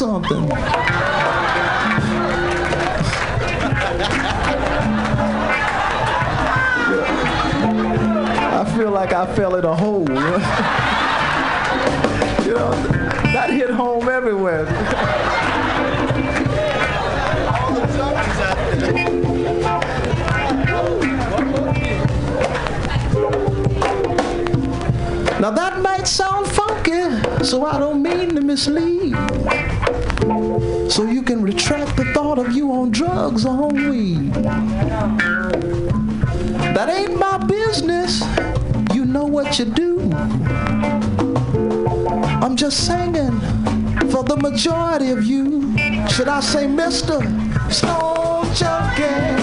something. I feel like I fell in a hole. you know, that hit home everywhere. Now that might sound funky, so I don't mean to mislead. So you can retract the thought of you on drugs or on weed. That ain't my business. You know what you do. I'm just singing for the majority of you. Should I say Mr. Stone Junkie?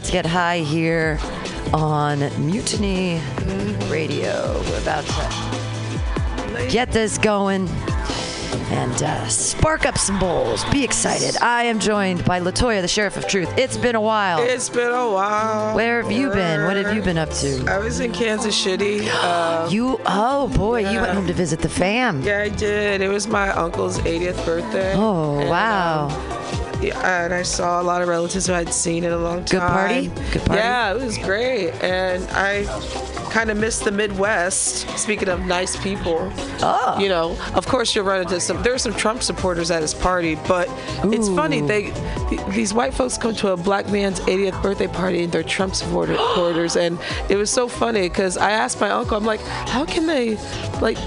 About to get high here on Mutiny Radio. We're about to get this going and uh, spark up some bowls. Be excited. I am joined by Latoya, the Sheriff of Truth. It's been a while. It's been a while. Where have you been? What have you been up to? I was in Kansas City. Uh, You, oh boy, you went home to visit the fam. yeah, I did. It was my uncle's 80th birthday. Oh, And, wow. um, yeah, and I saw a lot of relatives who I'd seen in a long time. Good party? Good party? Yeah, it was great. And I kind of missed the Midwest. Speaking of nice people. Oh. You know, of course you'll run into some. There were some Trump supporters at his party, but it's funny they th- these white folks come to a black man's 80th birthday party and they're Trump supporter- supporters, and it was so funny because I asked my uncle, I'm like, how can they, like,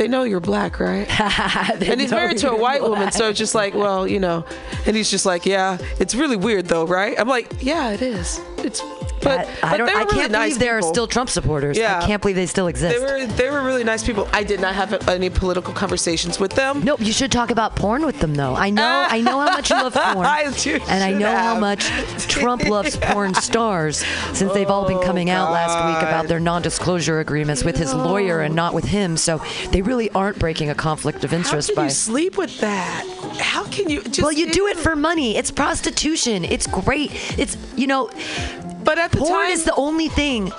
they know you're black, right? and he's married to a white woman, so it's just like, well, you know, and he's just like, yeah, it's really weird though, right? I'm like, yeah, it is. It's, but, I don't. I can't nice believe there are still Trump supporters. Yeah. I can't believe they still exist. They were they were really nice people. I did not have any political conversations with them. Nope, you should talk about porn with them though. I know I know how much you love porn. I do- and I know how much Trump loves porn stars since they've all been oh, coming out last week about their non-disclosure agreements with his lawyer and not with him. So they really aren't breaking a conflict of How interest can by you sleep with that? How can you just Well, you do it for money. It's prostitution. It's great. It's you know, But at the porn time is the only thing.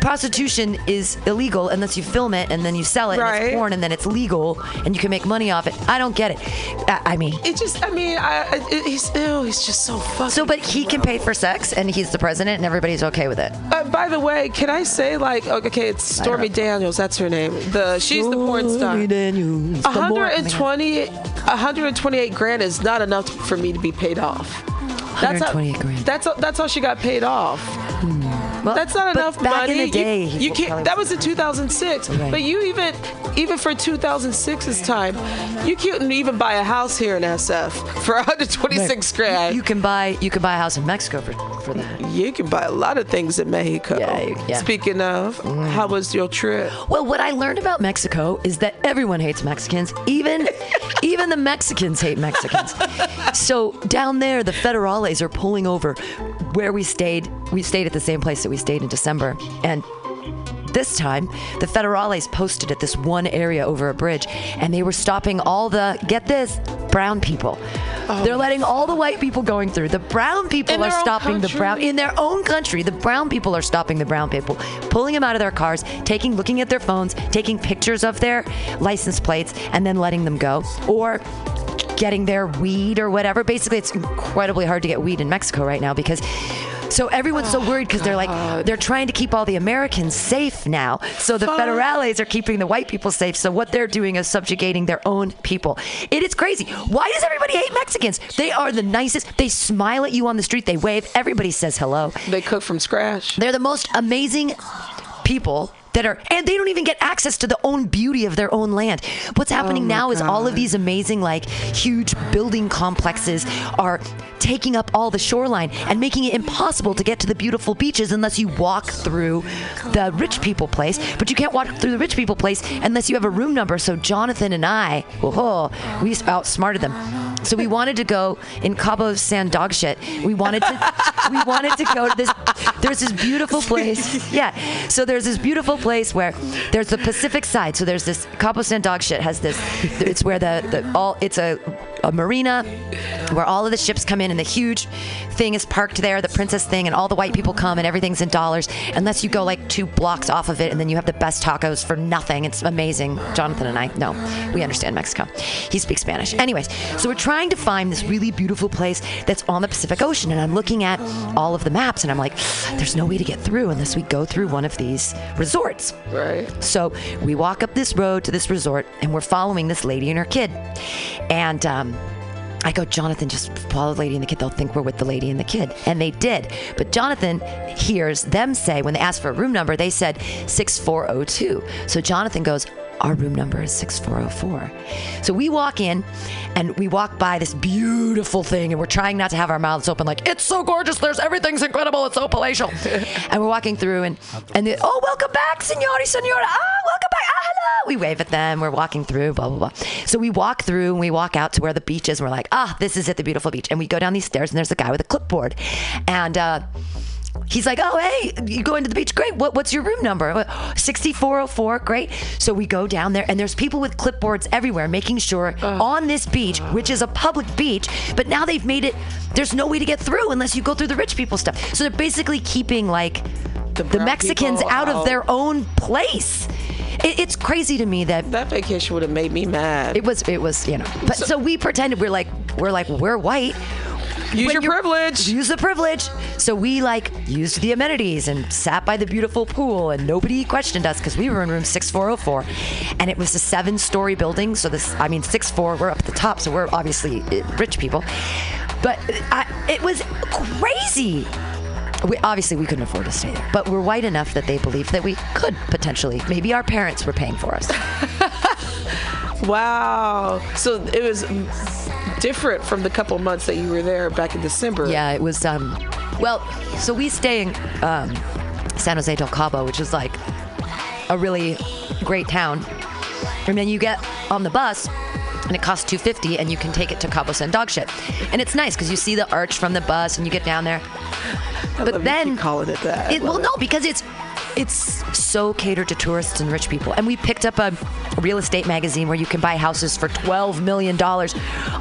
Prostitution is illegal unless you film it and then you sell it and Right. it's porn and then it's legal and you can make money off it. I don't get it. I, I mean, it just I mean, I, it, he's ew, he's just so fucking so but he can pay for sex and he's the president and everybody's okay with it. Uh, by the way, can I say like okay, it's Stormy. Daniels. That's her name. The she's the porn star. Stormy Daniels, 120, 128 grand is not enough for me to be paid off. That's how, grand. That's that's how she got paid off. Well, That's not enough back money. in the day, you, you can't. That was- in 2006. Right. But you even, even for 2006's time, you couldn't even buy a house here in SF for 126 grand. You can buy you can buy a house in Mexico for for that. You can buy a lot of things in Mexico. Yeah, yeah. Speaking of, mm. how was your trip? Well, what I learned about Mexico is that everyone hates Mexicans. Even even the Mexicans hate Mexicans. So down there, the federales are pulling over where we stayed. We stayed at the same place that we stayed in December, and this time the federales posted at this one area over a bridge, and they were stopping all the get this brown people. They're letting all the white people going through. The brown people In are stopping the brown in their own country. The brown people are stopping the brown people, pulling them out of their cars, taking, looking at their phones, taking pictures of their license plates, and then letting them go. Or getting their weed or whatever. Basically, it's incredibly hard to get weed in Mexico right now because. So everyone's so worried because they're like they're trying to keep all the Americans safe now. So the federales are keeping the white people safe. So what they're doing is subjugating their own people. It is crazy. Why does everybody hate Mexicans? They are the nicest. They smile at you on the street. They wave. Everybody says hello. They cook from scratch. They're the most amazing people that are and they don't even get access to the own beauty of their own land. What's oh happening Oh now is all of these amazing like huge building complexes are taking up all the shoreline and making it impossible to get to the beautiful beaches unless you walk through the rich people place. But you can't walk through the rich people place unless you have a room number. So Jonathan and I, oh, we outsmarted them. So we wanted to go in Cabo San Dog Shit. We wanted to we wanted to go to this there's this beautiful place. Yeah. So there's this beautiful place where there's the Pacific side. So there's this Cabo San Dog Shit has this it's where the, the all it's a a marina where all of the ships come in and the huge thing is parked there, the princess thing, and all the white people come and everything's in dollars unless you go like two blocks off of it and then you have the best tacos for nothing. It's amazing. Jonathan and I, no, we understand Mexico. He speaks Spanish. Anyways, so we're trying to find this really beautiful place that's on the Pacific Ocean and I'm looking at all of the maps and I'm like, there's no way to get through unless we go through one of these resorts. Right. So we walk up this road to this resort, and we're following this lady and her kid. And um, I go, Jonathan, just follow the lady and the kid. They'll think we're with the lady and the kid. And they did. But Jonathan hears them say, when they asked for a room number, they said 6402. So Jonathan goes, our room number is 6404. So we walk in and we walk by this beautiful thing and we're trying not to have our mouths open like, it's so gorgeous. There's everything's incredible. It's so palatial. and we're walking through and, and the, oh, welcome back, signori, signora. Ah, welcome back. Ah, hello. We wave at them. We're walking through, blah, blah, blah. So we walk through and we walk out to where the beach is and we're like, ah, this is it, the beautiful beach. And we go down these stairs and there's a guy with a clipboard. And, uh, He's like, oh, hey, you going to the beach? Great. What, what's your room number? 6404. Great. So we go down there, and there's people with clipboards everywhere making sure on this beach, which is a public beach, but now they've made it, there's no way to get through unless you go through the rich people stuff. So they're basically keeping like the, brown Mexicans people out of their own place. It's crazy to me that That vacation would have made me mad. it was, it was, you know. But so, we pretended we're like, we're like, we're white. Use your privilege. Use the privilege. So we like used the amenities and sat by the beautiful pool, and nobody questioned us because we were in room 6404, and it was a seven-story building. So this, I mean, six four. We're up at the top, so we're obviously uh, rich people. But I, it was crazy. We, obviously, we couldn't afford to stay there, but we're white enough that they believed that we could potentially. Maybe our parents were paying for us. Wow. So it was different from the couple months that you were there back in December. Yeah, it was. Um, well, so we stay in um, San Jose del Cabo, which is like a really great town, and then you get on the bus. And it costs 250 and you can take it to Cabo San Dog Shit. And it's nice because you see the arch from the bus and you get down there. I But you then keep calling it that. It, well, love no, because it's it's so catered to tourists and rich people. And we picked up a real estate magazine where you can buy houses for twelve million dollars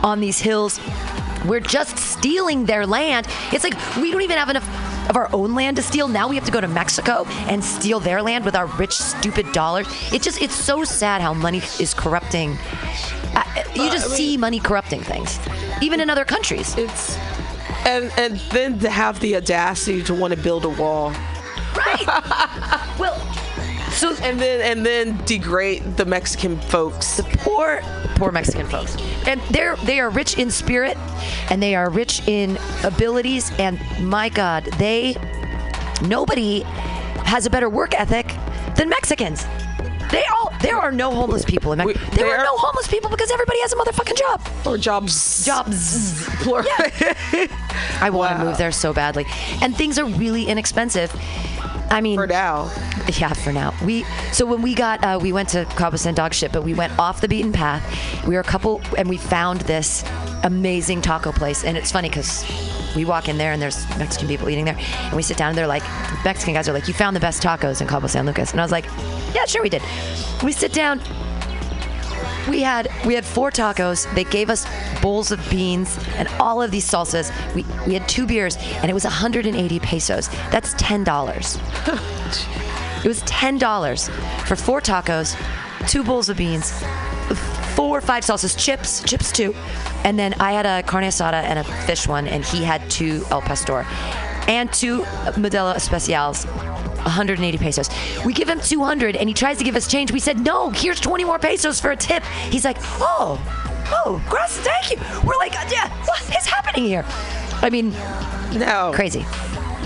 on these hills. We're just stealing their land. It's like we don't even have enough of our own land to steal. Now we have to go to Mexico and steal their land with our rich, stupid dollars. It just it's so sad how money is corrupting. Uh, you just see money corrupting things, even in other countries. It's and and then to have the audacity to want to build a wall Right. well, so and then and then degrade the Mexican folks. poor poor Mexican folks. And they're they are rich in spirit and they are rich in abilities and my god, they nobody has a better work ethic than Mexicans. They all there are no homeless people in Mexico. There are there- no homeless people because everybody has a motherfucking job. Or jobs. Jobs. Plural. I want to Wow. move there so badly. And things are really inexpensive. I mean, For now. Yeah, for now. We so when we got uh, we went to Cabo San Dog Shit, but we went off the beaten path. We were a couple, and we found this amazing taco place. And it's funny because we walk in there and there's Mexican people eating there, and we sit down and they're like, Mexican guys are like, "You found the best tacos in Cabo San Lucas," and I was like, "Yeah, sure we did." We sit down. We had we had four tacos. They gave us bowls of beans and all of these salsas. We we had two beers and it was 180 pesos. That's ten dollars. It was ten dollars for four tacos, two bowls of beans, four or five salsas, chips, chips too, and then I had a carne asada and a fish one, and he had two el pastor, and two Modelo Especials. 180 pesos. We give him 200 and he tries to give us change. We said, no, here's 20 more pesos for a tip. He's like, oh, oh, gracias, thank you. We're like, yeah, what is happening here? I mean, Now crazy.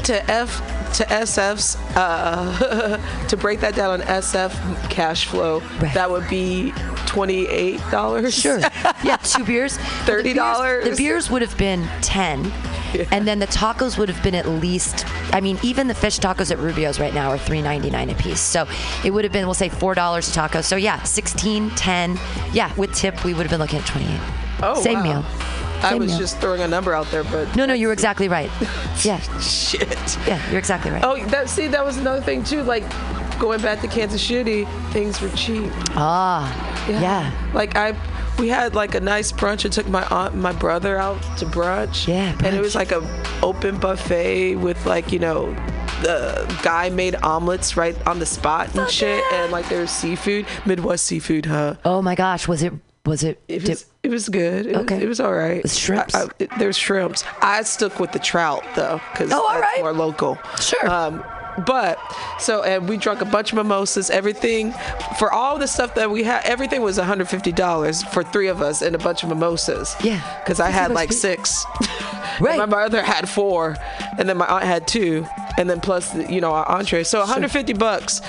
to F to SF's uh, to break that down on SF cash flow, Right. that would be twenty eight dollars. Sure. Yeah, two beers. $30. The beers would have been 10. And then the tacos would have been at least I mean, even the fish tacos at Rubio's right now are $3.99 a piece. So it would have been, we'll say $4 a taco. So yeah, 16, 10. Yeah, with tip, we would have been looking at 28. Oh, Same wow. meal. I was meal. just throwing a number out there, but No, no, you were exactly right. Yeah, shit. yeah, you're exactly right. Oh, that see, that was another thing too. Like going back to Kansas City, things were cheap. Ah, yeah. Like I, we had like a nice brunch. I took my aunt, and my brother out to brunch. Yeah, And it was like a open buffet with like you know, the guy made omelets right on the spot and shit, and like there was seafood, Midwest seafood, huh? Oh my gosh, was it, was it, It was, it was good. It, Okay. was, it was all right. Shrimps? I, I, there's shrimps. I stuck with the trout though, because Oh, all right. more local. Sure. Um, but so and we drank a bunch of mimosas. Everything for all the stuff that we had, everything was 150 dollars for three of us and a bunch of mimosas. Yeah. Because I had like six. Right. my mother had four, and then my aunt had two, and then plus you know our entree. So 150 bucks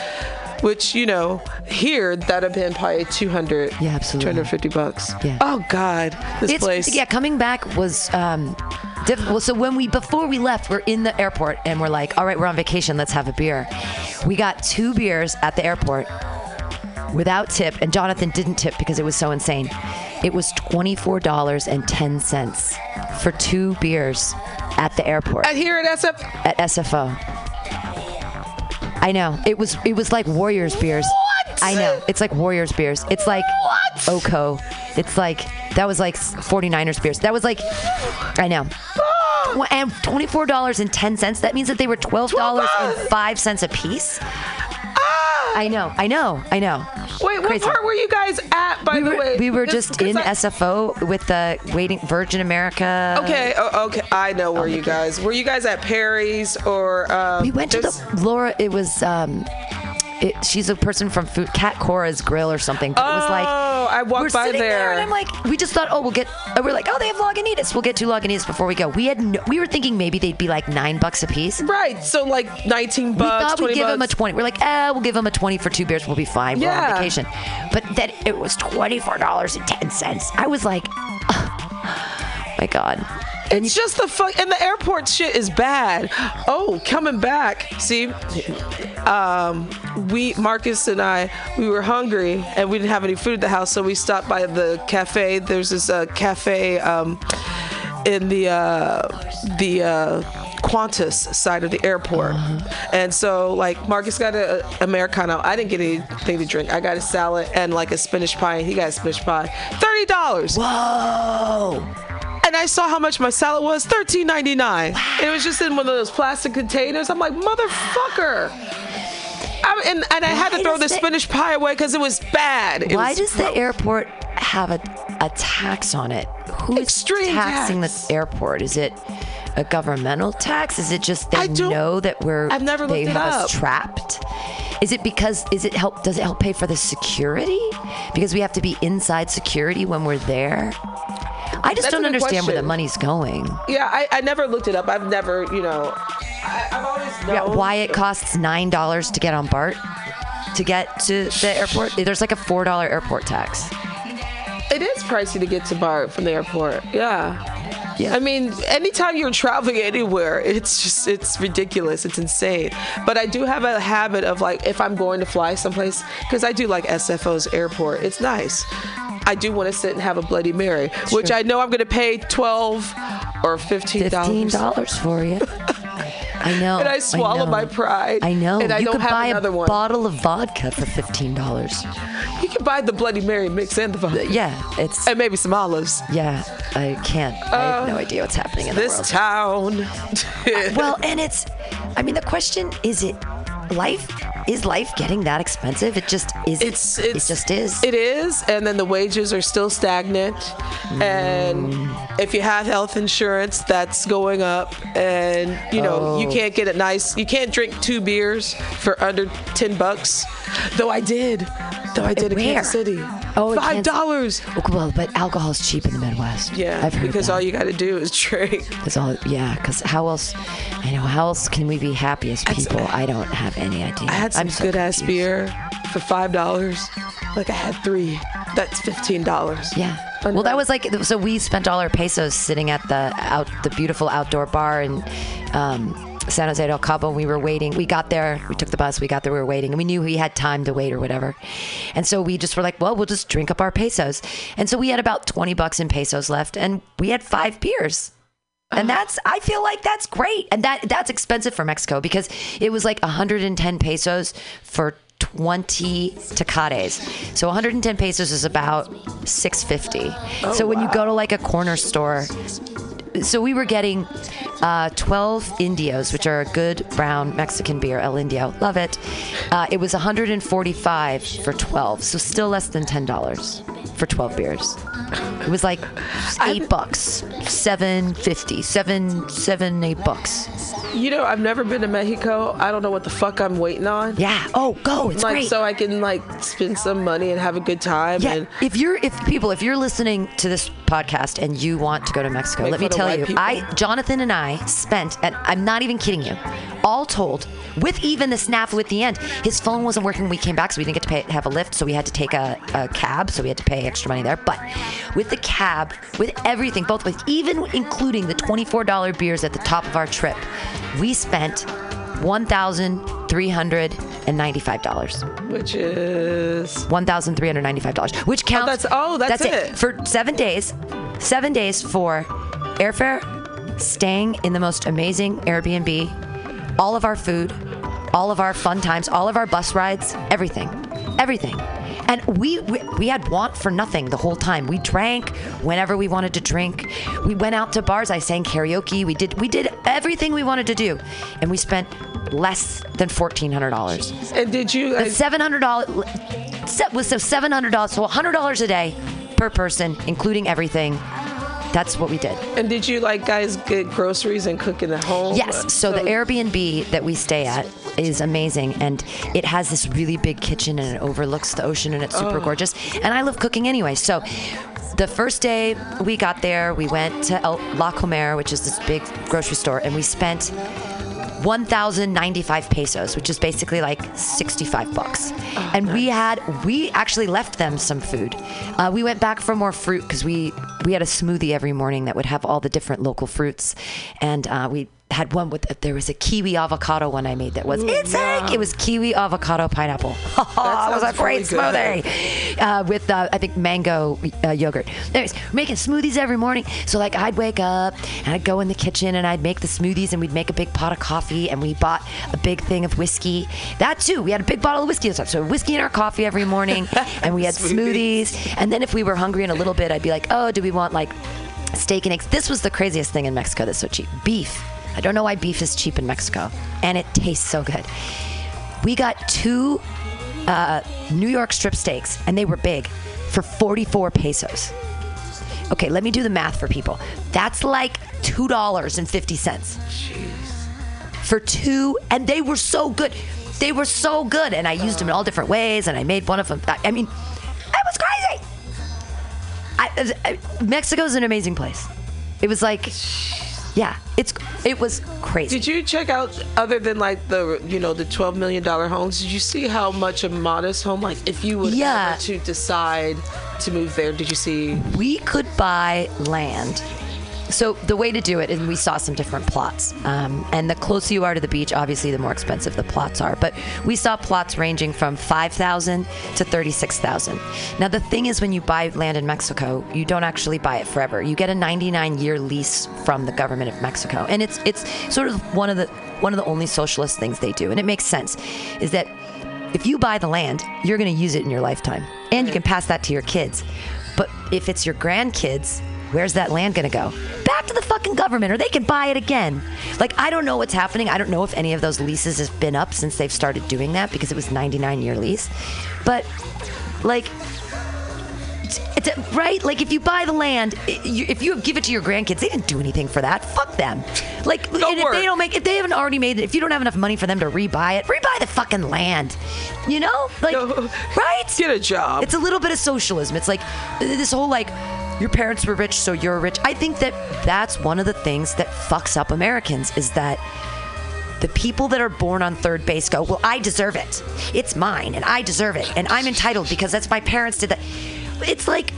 which you know here that'd have been probably 200 Yeah, absolutely. 250 bucks Yeah. oh god this it's, place Yeah, coming back was um, difficult. So when we before we left, we're in the airport and we're like, all right, we're on vacation. Let's have a beer. We got two beers at the airport without tip, and Jonathan didn't tip because it was so insane. It was twenty four dollars and ten cents for two beers at the airport At here at SF at SFO. I know. It was it was like Warriors beers. I know. It's like Warriors beers. It's like What? Oko. It's like that was like 49ers beers. That was like I know. And $24.10. That means that they were $12.05 a piece. I know. I know. I know. wait what Crazy. part were you guys at by We the way we were This- just in I- SFO with the waiting Virgin America. okay oh, okay i know where you guys were you guys at perry's or um, We went to the Laura. It was um, it, she's a person from Food Cat Cora's Grill or something. But it was like Oh, I walked we're by there. there. and I'm like, we just thought, oh, we'll get. uh, We're like, oh, they have Lagunitas. We'll get two Lagunitas before we go. We had no, we were thinking maybe they'd be like nine bucks a piece. Right so like 19 bucks We thought we'd give them a twenty. We're like, ah, we'll give them a twenty for two beers. We'll be fine. We're Yeah. on vacation. But then it was twenty four dollars and ten cents. I was like, oh, my God. It's just the fuck, and the airport shit is bad. Oh, coming back. See, um, we Marcus and I, we were hungry and we didn't have any food at the house, so we stopped by the cafe. There's this uh, cafe um, in the uh, the. Uh, Qantas side of the airport, and so like Marcus got a, a americano. I didn't get anything to drink. I got a salad and like a spinach pie. He got a spinach pie. Thirty dollars Whoa. And I saw how much my salad was thirteen ninety nine. And it was just in one of those plastic containers. I'm like, motherfucker. I, and, and I had to throw the spinach pie away because it was bad. It Why was does the airport have a, a tax on it? Who's Extreme taxing tax. the airport? Is it a governmental tax? Is it just they know that we're I've never they have up. us trapped? Is it because is it help does it help pay for the security? Because we have to be inside security when we're there? I just That's don't understand where the money's going. Yeah, I, I never looked it up. I've never, you know, I, I've always known. Yeah, why it costs nine dollars to get on BART to get to the airport? There's like a four dollar airport tax. It is pricey to get to Bart from the airport. Yeah. Yeah. I mean, anytime you're traveling anywhere, it's just it's ridiculous. It's insane. But I do have a habit of like if I'm going to fly someplace because I do like SFO's airport. It's nice. I do want to sit and have a Bloody Mary, which I know I'm going to pay twelve or fifteen dollars for you. I know. And I swallow know. my pride. I know. And I you don't could have buy another a one. bottle of vodka for fifteen dollars. You can buy the Bloody Mary mix and the vodka. Yeah, it's and maybe some olives. yeah. I can't. I have no idea what's happening in the Uh, This town. well, and it's. I mean, the question is: It life is life getting that expensive? It just is. It's, it's it just is. It is, and then the wages are still stagnant. And if you have health insurance, that's going up. And you know, you Oh. can't get it nice. You can't drink two beers for under ten bucks. Though I did. Though I did in Kansas City. Oh, five dollars. well, but alcohol's cheap in the Midwest. Yeah, I've heard because that. all you got to do is drink. That's all. Yeah, because how else? I know how else can we be happy as people? I don't have any idea. Some I'm so good ass beer for five dollars. Like I had three. That's fifteen dollars. Yeah. Well, that was like so. We spent all our pesos sitting at the out the beautiful outdoor bar in um, San Jose del Cabo. And we were waiting. We got there. We took the bus. We got there. We were waiting, and we knew we had time to wait or whatever. And so we just were like, well, we'll just drink up our pesos. And so we had about twenty bucks in pesos left, and we had five beers. And that's I feel like that's great. And that that's expensive for Mexico because it was like 110 pesos for 20 tecates. So 110 pesos is about 650. so when you go to like a corner store so we were getting uh, 12 indios which are a good brown mexican beer el indio. Love it. Uh, it was 145 for 12 so still less than $10 for 12 beers. It was like eight bucks 750 seven seven eight bucks. You know, I've never been to Mexico. I don't know what the fuck I'm waiting on. yeah. Oh go. It's like great. so I can like spend some money and have a good time. Yeah, And if you're if people if you're listening to this podcast and you want to go to Mexico, Make let me tell tell you, people. I Jonathan and I spent and I'm not even kidding you, all told, with even the snafu at the end, his phone wasn't working when we came back, so we didn't get to pay, have a Lyft, so we had to take a, a cab, so we had to pay extra money there. But with the cab, with everything, both with even including the $24 beers at the top of our trip, we spent $1,395. Which is One thousand three hundred ninety-five dollars, which oh, counts. that's- oh, that's it. for seven days. Seven days for airfare, staying in the most amazing Airbnb, all of our food, all of our fun times, all of our bus rides, everything, everything. And we, we we had want for nothing the whole time. We drank whenever we wanted to drink. We went out to bars. I sang karaoke. We did we did everything we wanted to do, and we spent less than fourteen hundred dollars. and did you The uh, seven hundred dollars was so seven hundred dollars, so hundred dollars a day per person, including everything. That's what we did. and did you like guys get groceries and cook in the home? Yes. So the Airbnb that we stay at is amazing, and it has this really big kitchen, and it overlooks the ocean, and it's super oh. gorgeous. And I love cooking anyway, so. The first day we got there, we went to El- La Comer, which is this big grocery store, and we spent 1,095 pesos, which is basically like 65 bucks. and we had, we actually left them some food. Uh, we went back for more fruit because we, we had a smoothie every morning that would have all the different local fruits. And uh, we had one with, there was a kiwi avocado one I made that was insane. It was kiwi avocado pineapple. it was a great really smoothie uh, with uh, I think mango uh, yogurt. Anyways, we're making smoothies every morning. So like I'd wake up and I'd go in the kitchen and I'd make the smoothies and we'd make a big pot of coffee and we bought a big thing of whiskey. That too, we had a big bottle of whiskey and stuff. So whiskey in our coffee every morning and we had Smoothies. smoothies. And then if we were hungry in a little bit, I'd be like, oh, do we want like steak and eggs? This was the craziest thing in Mexico that's so cheap. Beef. I don't know why beef is cheap in Mexico, and it tastes so good. We got two uh, New York strip steaks, and they were big, for 44 pesos. Okay, let me do the math for people. That's like $2.50 for two, and they were so good. They were so good, and I used them in all different ways, and I made one of them. I, I mean, it was crazy. I, I, Mexico's an amazing place. It was like, yeah, it's it was crazy. Did you check out other than like the you know the twelve million dollar homes? Did you see how much a modest home like if you would Yeah. to decide to move there? Did you see? we could buy land. So the way to do it, and we saw some different plots. Um, and the closer you are to the beach, obviously, the more expensive the plots are. But we saw plots ranging from five thousand to thirty-six thousand. Now the thing is, when you buy land in Mexico, you don't actually buy it forever. You get a ninety-nine year lease from the government of Mexico, and it's it's sort of one of the one of the only socialist things they do, and it makes sense. Is that if you buy the land, you're going to use it in your lifetime, and you can pass that to your kids. But if it's your grandkids, where's that land going to go? Back to the fucking government, or they can buy it again. Like I don't know what's happening. I don't know if any of those leases have been up since they've started doing that because it was 99 year lease. But like it's a, right? Like if you buy the land, you, if you give it to your grandkids, they didn't do anything for that. Fuck them. Like and if they don't make, if they haven't already made it, if you don't have enough money for them to rebuy it, rebuy the fucking land. You know, like No. right? Get a job. It's a little bit of socialism. It's like this whole like your parents were rich, so you're rich. I think that that's one of the things that fucks up Americans is that the people that are born on third base go, well, I deserve it. It's mine, and I deserve it, and I'm entitled because that's my parents did that. It's like.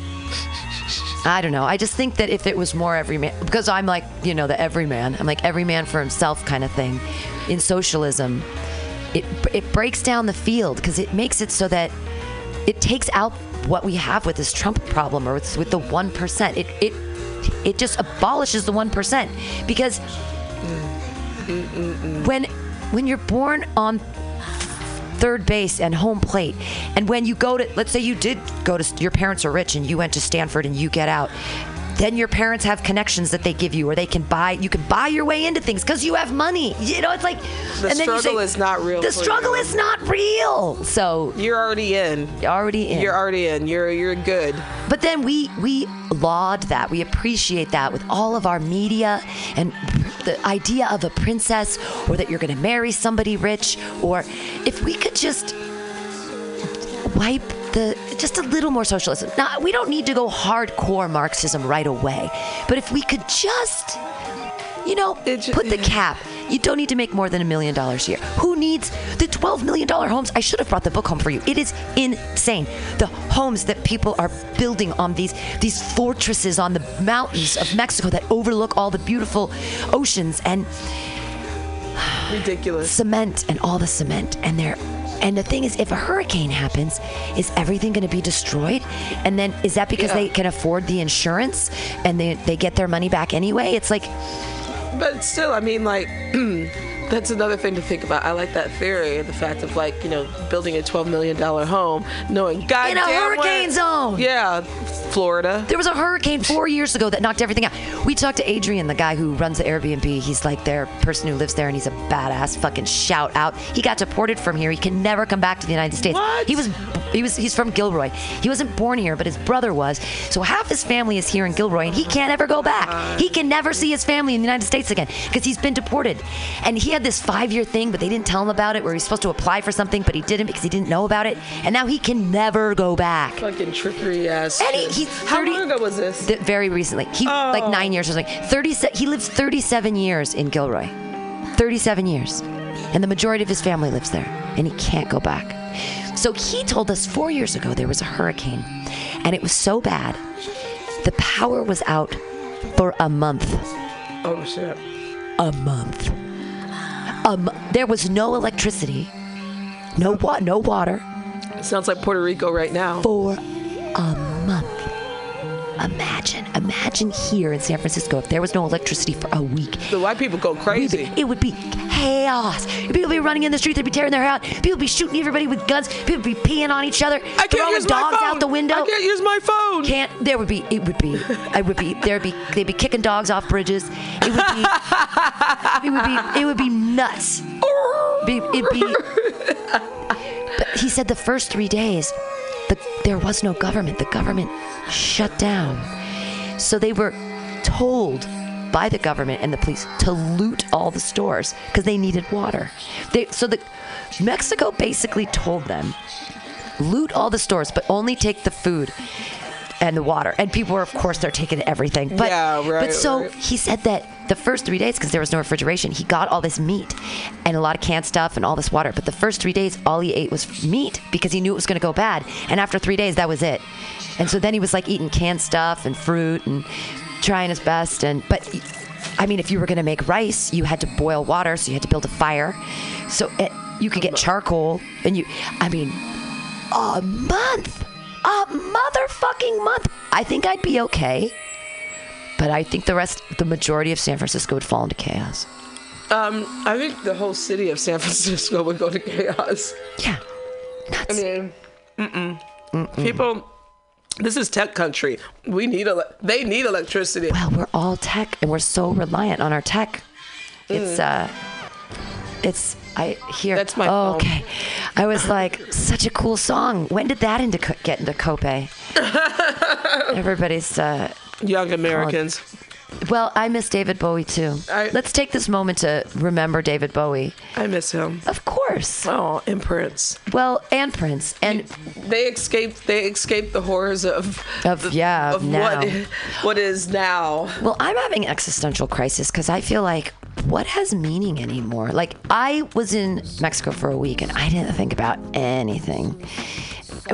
I don't know. I just think that if it was more every man, because I'm like, you know, the every man, I'm like every man for himself kind of thing. In socialism, it it breaks down the field because it makes it so that it takes out what we have with this Trump problem or with, with the one percent. It it it just abolishes the one percent because when when you're born on third base and home plate and when you go to let's say you did go to your parents are rich and you went to stanford and you get out then your parents have connections that they give you or they can buy you can buy your way into things because you have money you know it's like The and then you struggle say, is not real the struggle you." is not real so You're already in. you're already in You're already in. You're you're good. but then we we laud that, we appreciate that with all of our media and the idea of a princess or that you're going to marry somebody rich or if we could just wipe the just a little more socialism. Now, we don't need to go hardcore Marxism right away, but if we could just you know, It put the cap. You don't need to make more than a million dollars a year. Who needs the $12 million homes? I should have brought the book home for you. It is insane. The homes that people are building on these these fortresses on the mountains of Mexico that overlook all the beautiful oceans and Ridiculous. cement and all the cement and they're and the thing is if a hurricane happens is everything going to be destroyed and then is that because Yeah. they can afford the insurance and they, they get their money back anyway it's like But still, I mean, like, that's another thing to think about. I like that theory, the fact of like, you know, building a twelve million dollar home, knowing God In a hurricane zone. Yeah, Florida. There was a hurricane four years ago that knocked everything out. We talked to Adrian, the guy who runs the Airbnb. He's like their person who lives there, and he's a badass. Fucking shout out. He got deported from here. He can never come back to the United States. What? He was, he was, he's from Gilroy. He wasn't born here, but his brother was. So half his family is here in Gilroy, and he can't ever go back. He can never see his family in the United States again because he's been deported. And he had this five-year thing, but they didn't tell him about it, where he's supposed to apply for something, but he didn't because he didn't know about it. And now he can never go back. Fucking trickery ass. And he- he's How 30 long ago was this? Th- very recently. He like nine oh. years or something. Thirty. He lives thirty-seven years in Gilroy. Thirty-seven years, and the majority of his family lives there, and he can't go back. So he told us four years ago there was a hurricane, and it was so bad, the power was out for a month. oh shit. A month. Um, there was no electricity, no wa- no water It Sounds like Puerto Rico right now. for a month. Imagine, imagine here in San Francisco if there was no electricity for a week. The white people go crazy. be- It would be chaos. People would be running in the street. They'd be tearing their hair out. People would be shooting everybody with guns. People would be peeing on each other, I can't throwing use dogs my phone. out the window. I can't use my phone. Can't. There would be. It would be. I would be. There'd be. They'd be kicking dogs off bridges. It would be. it would be. It would be nuts. Be, it'd be. But he said the first three days, the, there was no government. The government shut down. So they were told by the government and the police to loot all the stores because they needed water. They, so the Mexico basically told them loot all the stores, but only take the food and the water. And people were, of course, they're taking everything. But, Yeah, right, But so right. he said that the first three days, because there was no refrigeration, he got all this meat and a lot of canned stuff and all this water. But the first three days, all he ate was meat because he knew it was going to go bad. And after three days, that was it. And so then he was like eating canned stuff and fruit and trying his best. And but I mean, if you were going to make rice, you had to boil water, so you had to build a fire. So it, you could get charcoal, and you. I mean, a month, a motherfucking month. I think I'd be okay. But I think the rest, the majority of San Francisco would fall into chaos. Um, I think the whole city of San Francisco would go to chaos. Yeah. I mean, mm-mm. mm. people. This is tech country. We need ele- They need electricity. well, we're all tech and we're so reliant on our tech. It's, uh, it's, I hear. That's my oh. Okay. I was like, such a cool song. When did that into, co- get into Cope? Everybody's, uh, Young Americans. well, I miss David Bowie too. I- Let's take this moment to remember David Bowie. I miss him. Of course. Oh, and Prince. Well, and Prince. And They escaped. They escaped the horrors of Of- the- yeah, of now. what what is now. Well, I'm having existential crisis because I feel like what has meaning anymore? Like I was in Mexico for a week and I didn't think about anything.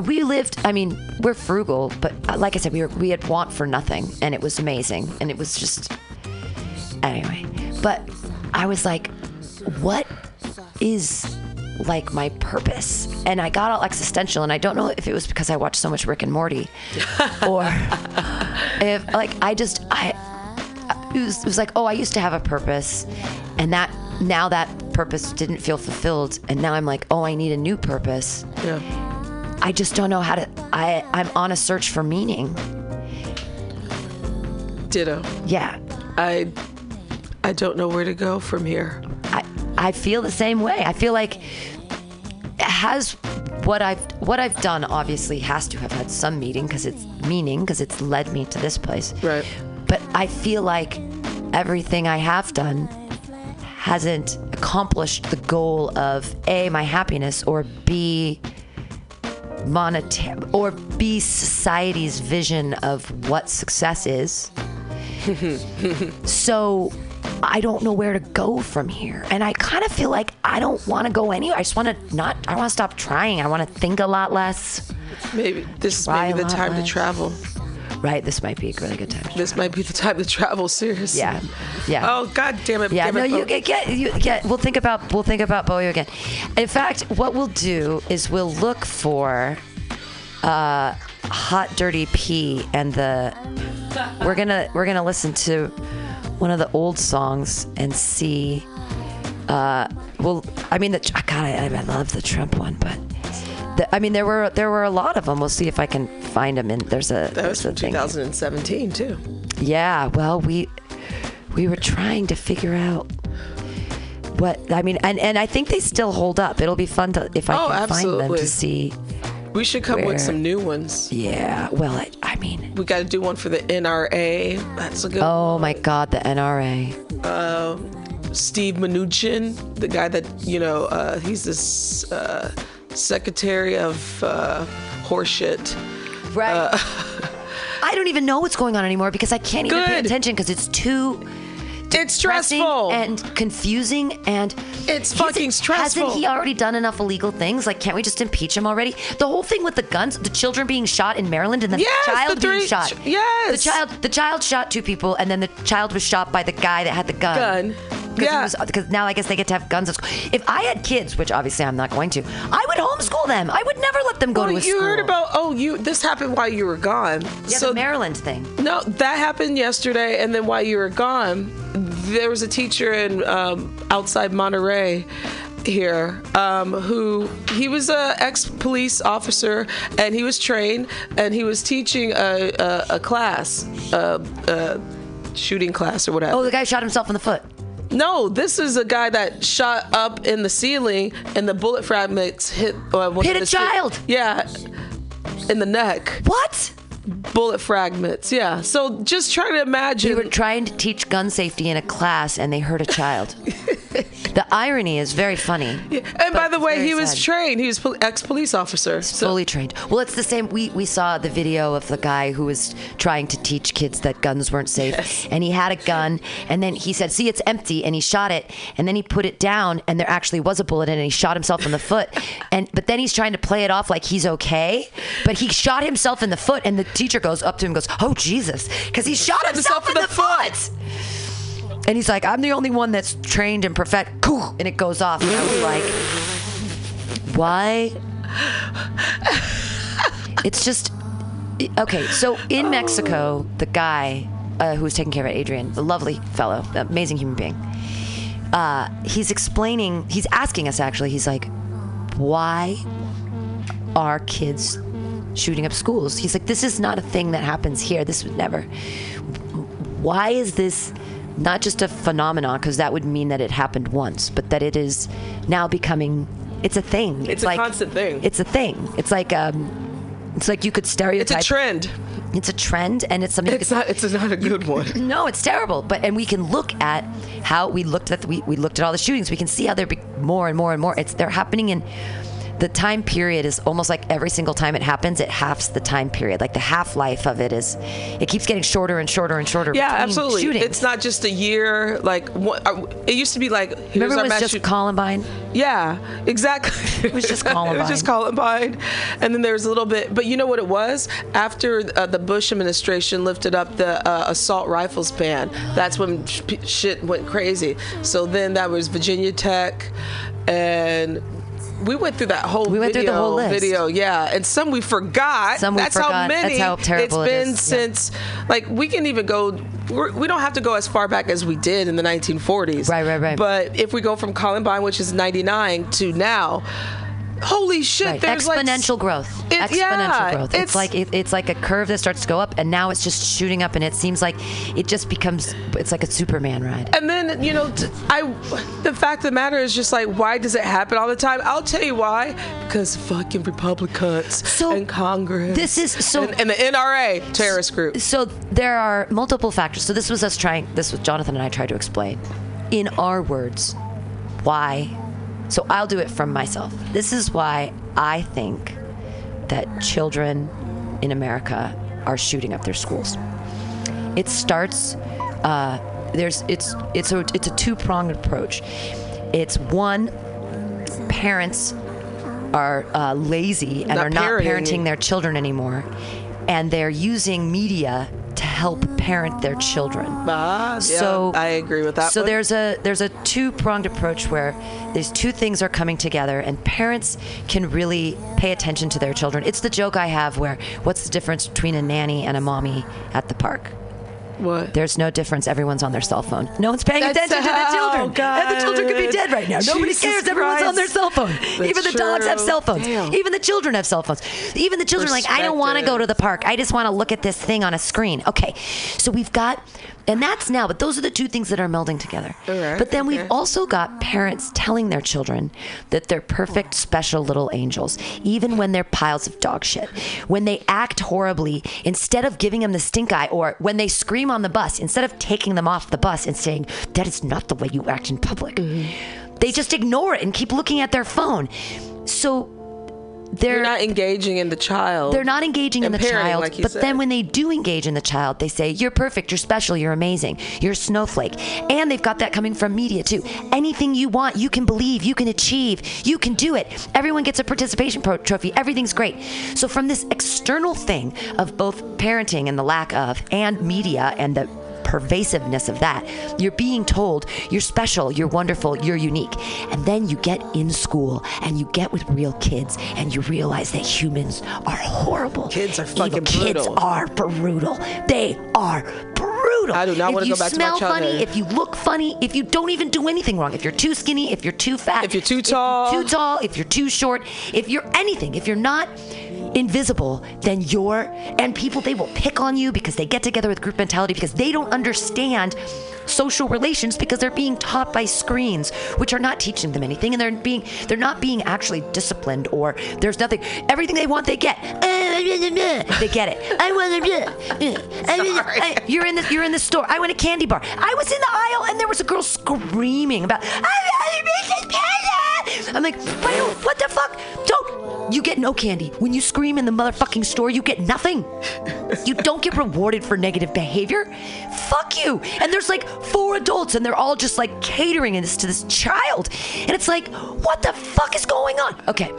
We lived. I mean, we're frugal, but uh, like I said, we were we had want for nothing, and it was amazing, and it was just anyway. But I was like, what is like my purpose? And I got all existential, and I don't know if it was because I watched so much Rick and Morty, or if like I just I it was, it was like oh I used to have a purpose, and that now that purpose didn't feel fulfilled, and now I'm like oh I need a new purpose. Yeah. I just don't know how to. I I'm on a search for meaning. Ditto. Yeah, I I don't know where to go from here. I I feel the same way. I feel like has what I've what I've done obviously has to have had some meaning because it's meaning because it's led me to this place. Right. But I feel like everything I have done hasn't accomplished the goal of a my happiness or b monetary or b society's vision of what success is. so I don't know where to go from here. And I kind of feel like I don't want to go anywhere. I just want to not, I want to stop trying. I want to think a lot less. Maybe this is maybe the time to travel. Right? This might be a really good time. to This might be the time to travel. Seriously. Yeah. Yeah. Oh God damn it. Yeah, damn no, it, you get, get you get. We'll think about we'll think about Bowie again. In fact, what we'll do is we'll look for uh, hot dirty P and the we're gonna we're gonna listen to one of the old songs and see. Uh, well, I mean, the, God, I, I love the Trump one, but. The, I mean, there were there were a lot of them. We'll see if I can find them. And there's a That was from thing. 2017 too. Yeah, well, we we were trying to figure out what I mean, and and I think they still hold up. It'll be fun to if I Oh, can find them to see. We should come Where- with some new ones. Yeah, well, I, I mean, We got to do one for the NRA. That's a good. oh my God, the NRA. Steve Mnuchin, the guy that you know, uh, he's this uh, secretary of uh, horseshit. Right. I don't even know what's going on anymore because I can't even pay attention because it's too It's stressful. and confusing and It's fucking stressful. Hasn't he already done enough illegal things? Like, can't we just impeach him already? The whole thing with the guns, the children being shot in Maryland, and then Yes, the child the three- being shot. yes. the child, the child shot two people, and then the child was shot by the guy that had the gun. Gun. Because Yeah. now I guess they get to have guns at school. If I had kids, which obviously I'm not going to, I would homeschool them. I would never let them go Well, to a you school. heard about? Oh, you. This happened while you were gone. yeah, so the Maryland thing. No, that happened yesterday, and then while you were gone, there was a teacher in um, outside Monterey here um, who he was a ex police officer and he was trained and he was teaching a, a, a class a, a shooting class or whatever Oh, the guy shot himself in the foot. no this is a guy that shot up in the ceiling and the bullet fragments hit uh, Hit a stu- child. yeah in the neck What? Bullet fragments yeah so just trying to imagine We were trying to teach gun safety in a class, and they hurt a child. the irony is very funny. And by the way, he was sad. trained. He was pol- ex-police officer. So fully trained. Well, it's the same. We we saw the video of the guy who was trying to teach kids that guns weren't safe, Yes. and he had a gun, and then he said, "See, it's empty," and he shot it, and then he put it down, and there actually was a bullet in it, and he shot himself in the foot, and but then he's trying to play it off like he's okay, but he shot himself in the foot, and the teacher goes up to him, and goes, "Oh Jesus," because he shot himself, in the, foot. And he's like, I'm the only one that's trained and perfect. And it goes off. And I was like, why? It's just okay. So in Mexico, the guy uh, who was taking care of Adrian, a lovely fellow, amazing human being, uh, he's explaining, he's asking us actually, he's like, why are kids shooting up schools? He's like, this is not a thing that happens here. This would never. Why is this not just a phenomenon? Because that would mean that it happened once, but that it is now becoming. It's a thing. It's a like, constant thing. It's a thing. It's like um, it's like you could stereotype. it's a trend. It's a trend, and it's something. you It's could- not. It's not a good one. no, it's terrible. But and we can look at how we looked at the, we we looked at all the shootings. We can see how they're be- more and more and more. It's they're happening in the time period is almost like every single time it happens, it halves the time period. Like the half life of it is, it keeps getting shorter and shorter and shorter. Yeah, absolutely. Shootings. It's not just a year. Like uh, it used to be. Like Remember, it was just shoot- Columbine. Yeah, exactly. It was just Columbine. it was just Columbine, and then there was a little bit. But you know what it was? After uh, the Bush administration lifted up the uh, assault rifles ban, that's when sh- shit went crazy. So then that was Virginia Tech, and we went through that whole We went through video, the whole list. video. Yeah, and some we forgot. Some we that's how forgot. That's many. how terrible it it's been is. Yeah. since. Like we can even go. We're, we don't have to go as far back as we did in the 1940s. Right, right, right. But if we go from Columbine, which is 99, to now, holy shit! Right. There's Exponential growth. It- Exponential yeah, growth. It's, it's- like it, it's like a curve that starts to go up, and now it's just shooting up, and it seems like it just becomes. It's like a Superman ride. And then you know, t- I. The fact of the matter is just like, why does it happen all the time? I'll tell you why. Because fucking Republicans So, and Congress. this is- so- and, and the NRA terrorist group. So there are multiple factors. So this was us trying. This was Jonathan and I tried to explain, in our words, why. So I'll do it from myself. This is why I think that children in America are shooting up their schools. It starts uh, there's it's it's a it's a two pronged approach. It's one, parents are uh, lazy and Not are not parenting. parenting their children anymore, and they're using media to help parent their children. Ah, yeah, so I agree with that So one. there's a there's a two pronged approach where these two things are coming together, and parents can really pay attention to their children. It's the joke I have where what's the difference between a nanny and a mommy at the park? What? There's no difference. Everyone's on their cell phone. No one's paying That's attention to the children. and the children could be dead right now. Nobody Jesus cares. Everyone's on their cell phone. That's Even the dogs have cell phones. Damn. Even the children have cell phones. Even the children are like, I don't want to go to the park. I just want to look at this thing on a screen. Okay. So we've got, and that's now, but those are the two things that are melding together. Right, but then we've also got parents telling their children that they're perfect, special little angels, even when they're piles of dog shit. When they act horribly, instead of giving them the stink eye, or when they scream on the bus, instead of taking them off the bus and saying, That is not the way you act in public, Mm-hmm. they just ignore it and keep looking at their phone. So they're You're not engaging in the child. they're not engaging in the child, like but said. then when they do engage in the child, they say, You're perfect, you're special, you're amazing, you're a snowflake. And they've got that coming from media too. Anything you want, you can believe, you can achieve, you can do it. Everyone gets a participation pro- trophy, everything's great. So, from this external thing of both parenting and the lack of, and media and the pervasiveness of that. You're being told you're special, you're wonderful, you're unique. And then you get in school and you get with real kids and you realize that humans are horrible. Kids are Evil fucking Kids are brutal. They are brutal. I do not if wanna go back to my childhood. If you smell funny, if you look funny, if you don't even do anything wrong, if you're too skinny, if you're too fat, If you're too tall. too tall, if you're too short, if you're anything, if you're not invisible, then you're and people they will pick on you because they get together with group mentality because they don't understand social relations because they're being taught by screens which are not teaching them anything and they're being they're not being actually disciplined or there's nothing everything they want they get. They get it. I want to you're in the you're in the store. I want a candy bar. I was in the aisle and there was a girl screaming about I'm like what the fuck? Don't you get no candy. When you scream in the motherfucking store you get nothing. You don't get rewarded for negative behavior. Fuck you. And there's like four adults and they're all just like catering this to this child. And it's like what the fuck is going on? Okay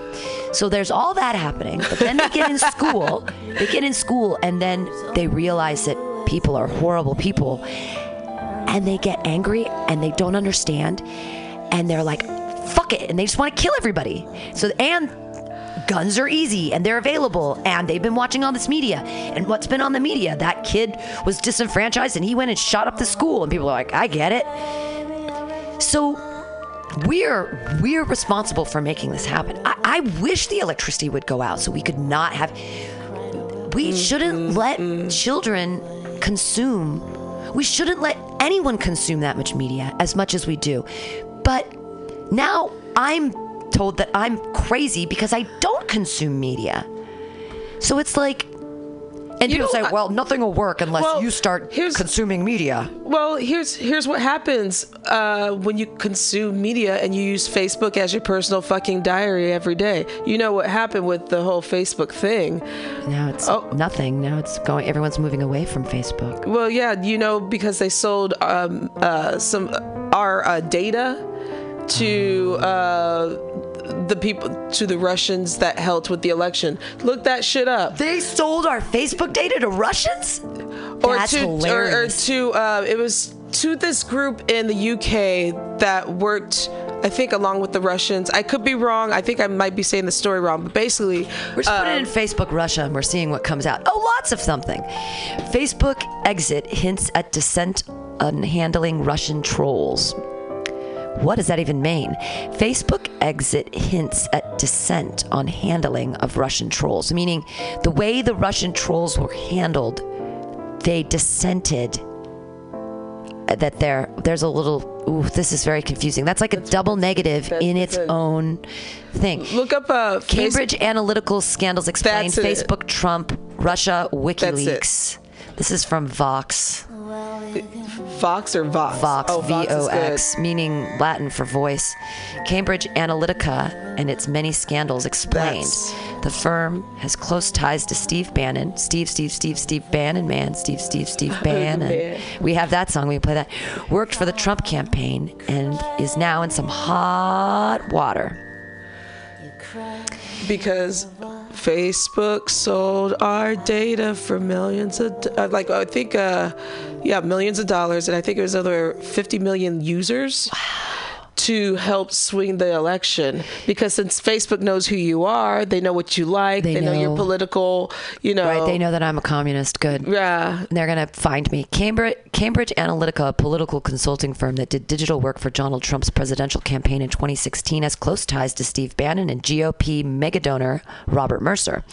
so there's all that happening but then they get in school. They get in school and then they realize that people are horrible people. And they get angry and they don't understand. And they're like fuck it. And they just want to kill everybody. So and guns are easy and they're available and they've been watching all this media. And what's been on the media that kid was disenfranchised and he went and shot up the school and people are like i get it. So we're we're responsible for making this happen. I, I wish the electricity would go out so we could not have we shouldn't let children consume we shouldn't let anyone consume that much media as much as we do. But now i'm told that i'm crazy because i don't consume media so it's like and You people know, say well nothing will work unless Well, you start here's- consuming media Well, here's here's what happens uh, when you consume media and you use Facebook as your personal fucking diary every day. You know what happened with the whole Facebook thing. now it's Oh. nothing now it's going everyone's moving away from facebook Well, yeah, you know because they sold um, uh, some our uh, data to uh, the people to the Russians that helped with the election. Look that shit up. they sold our facebook data to russians or That's to hilarious. or, or to uh, it was to this group in the UK that worked I think along with the Russians. I could be wrong. I think I might be saying the story wrong, but basically We're just putting it um, in Facebook Russia and we're seeing what comes out. Oh, lots of something. Facebook exit hints at dissent on handling Russian trolls. What does that even mean? Facebook exit hints at dissent on handling of Russian trolls, meaning the way the Russian trolls were handled, they dissented that there there's a little ooh this is very confusing that's like a double negative that's- in its own thing look up uh, Cambridge Analytica Scandals Explained, That's it. Facebook, Trump, Russia, WikiLeaks. This is from Vox. Vox or Vox? Vox, Oh, Vox is O. X, meaning Latin for voice. Cambridge Analytica and its many scandals explained. That's- The firm has close ties to Steve Bannon. Steve, Steve, Steve, Steve Bannon, man. Steve, Steve, Steve Bannon. Man. We have that song. We can play that. Worked for the Trump campaign and is now in some hot water. because Facebook sold our data for millions of uh, like I think uh yeah millions of dollars and I think it was over 50 million users to help swing the election because since Facebook knows who you are they know what you like They they, know. your know- political you know Right? They know that I'm a communist. Good. yeah They're going to find me. Cambridge, Cambridge Analytica, a political consulting firm that did digital work for Donald Trump's presidential campaign in 2016, has close ties to Steve Bannon and GOP megadonor Robert Mercer,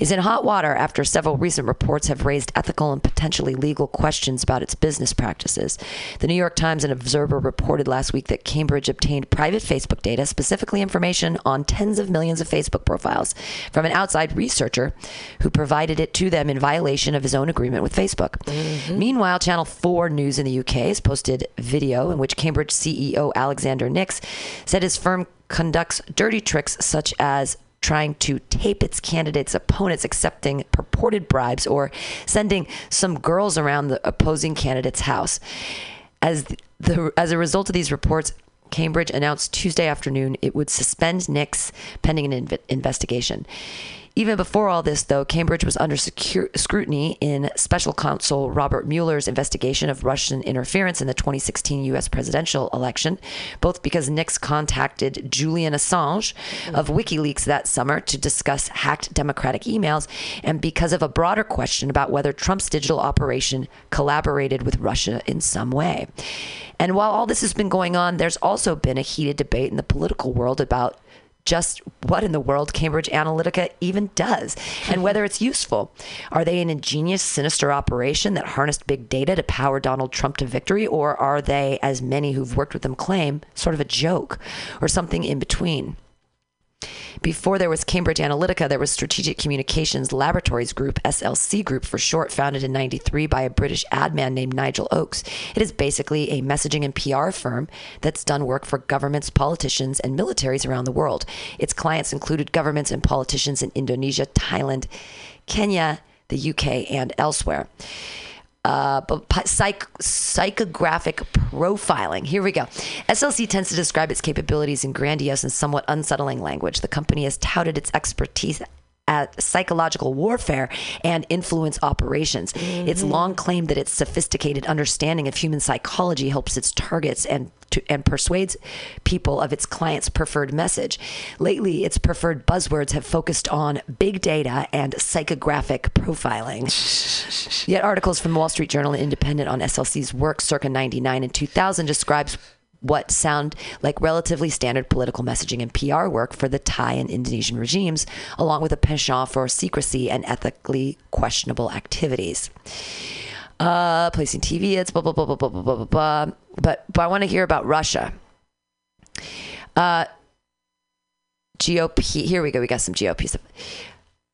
is in hot water after several recent reports have raised ethical and potentially legal questions about its business practices. The New York Times and Observer reported last week that Cambridge obtained private Facebook data, specifically information on tens of millions of Facebook profiles, from an outside researcher who provided it to them in violation of his own agreement with Facebook. Mm-hmm. Meanwhile, Channel 4 News in the UK has posted video in which Cambridge CEO Alexander Nix said his firm conducts dirty tricks such as trying to tape its candidates' opponents accepting purported bribes or sending some girls around the opposing candidate's house. As the as a result of these reports, Cambridge announced Tuesday afternoon it would suspend Nix pending an inv- investigation. Even before all this, though, Cambridge was under secure scrutiny in special counsel Robert Mueller's investigation of Russian interference in the 2016 U.S. presidential election, both because Nix contacted Julian Assange of WikiLeaks that summer to discuss hacked Democratic emails, and because of a broader question about whether Trump's digital operation collaborated with Russia in some way. And while all this has been going on, there's also been a heated debate in the political world about just what in the world Cambridge Analytica even does and mm-hmm. whether it's useful. Are they an ingenious, sinister operation that harnessed big data to power Donald Trump to victory, or are they, as many who've worked with them claim, sort of a joke or something in between? Before there was Cambridge Analytica, there was Strategic Communications Laboratories Group, SLC Group for short, founded in 93 by a British ad man named Nigel Oakes. It is basically a messaging and PR firm that's done work for governments, politicians, and militaries around the world. Its clients included governments and politicians in Indonesia, Thailand, Kenya, the UK, and elsewhere uh, psych- psychographic profiling. Here we go. SLC tends to describe its capabilities in grandiose and somewhat unsettling language. The company has touted its expertise at psychological warfare and influence operations. It's mm-hmm. long claimed that its sophisticated understanding of human psychology helps its targets and to, and persuades people of its clients' preferred message. Lately, its preferred buzzwords have focused on big data and psychographic profiling. Yet articles from the Wall Street Journal and Independent on SLC's work circa 99 and 2000 describes what sound like relatively standard political messaging and PR work for the Thai and Indonesian regimes, along with a penchant for secrecy and ethically questionable activities. Uh, placing TV ads, blah, blah, blah, blah, blah, blah, blah, blah. But, but I want to hear about Russia. Uh, GOP, here we go. We got some GOP stuff.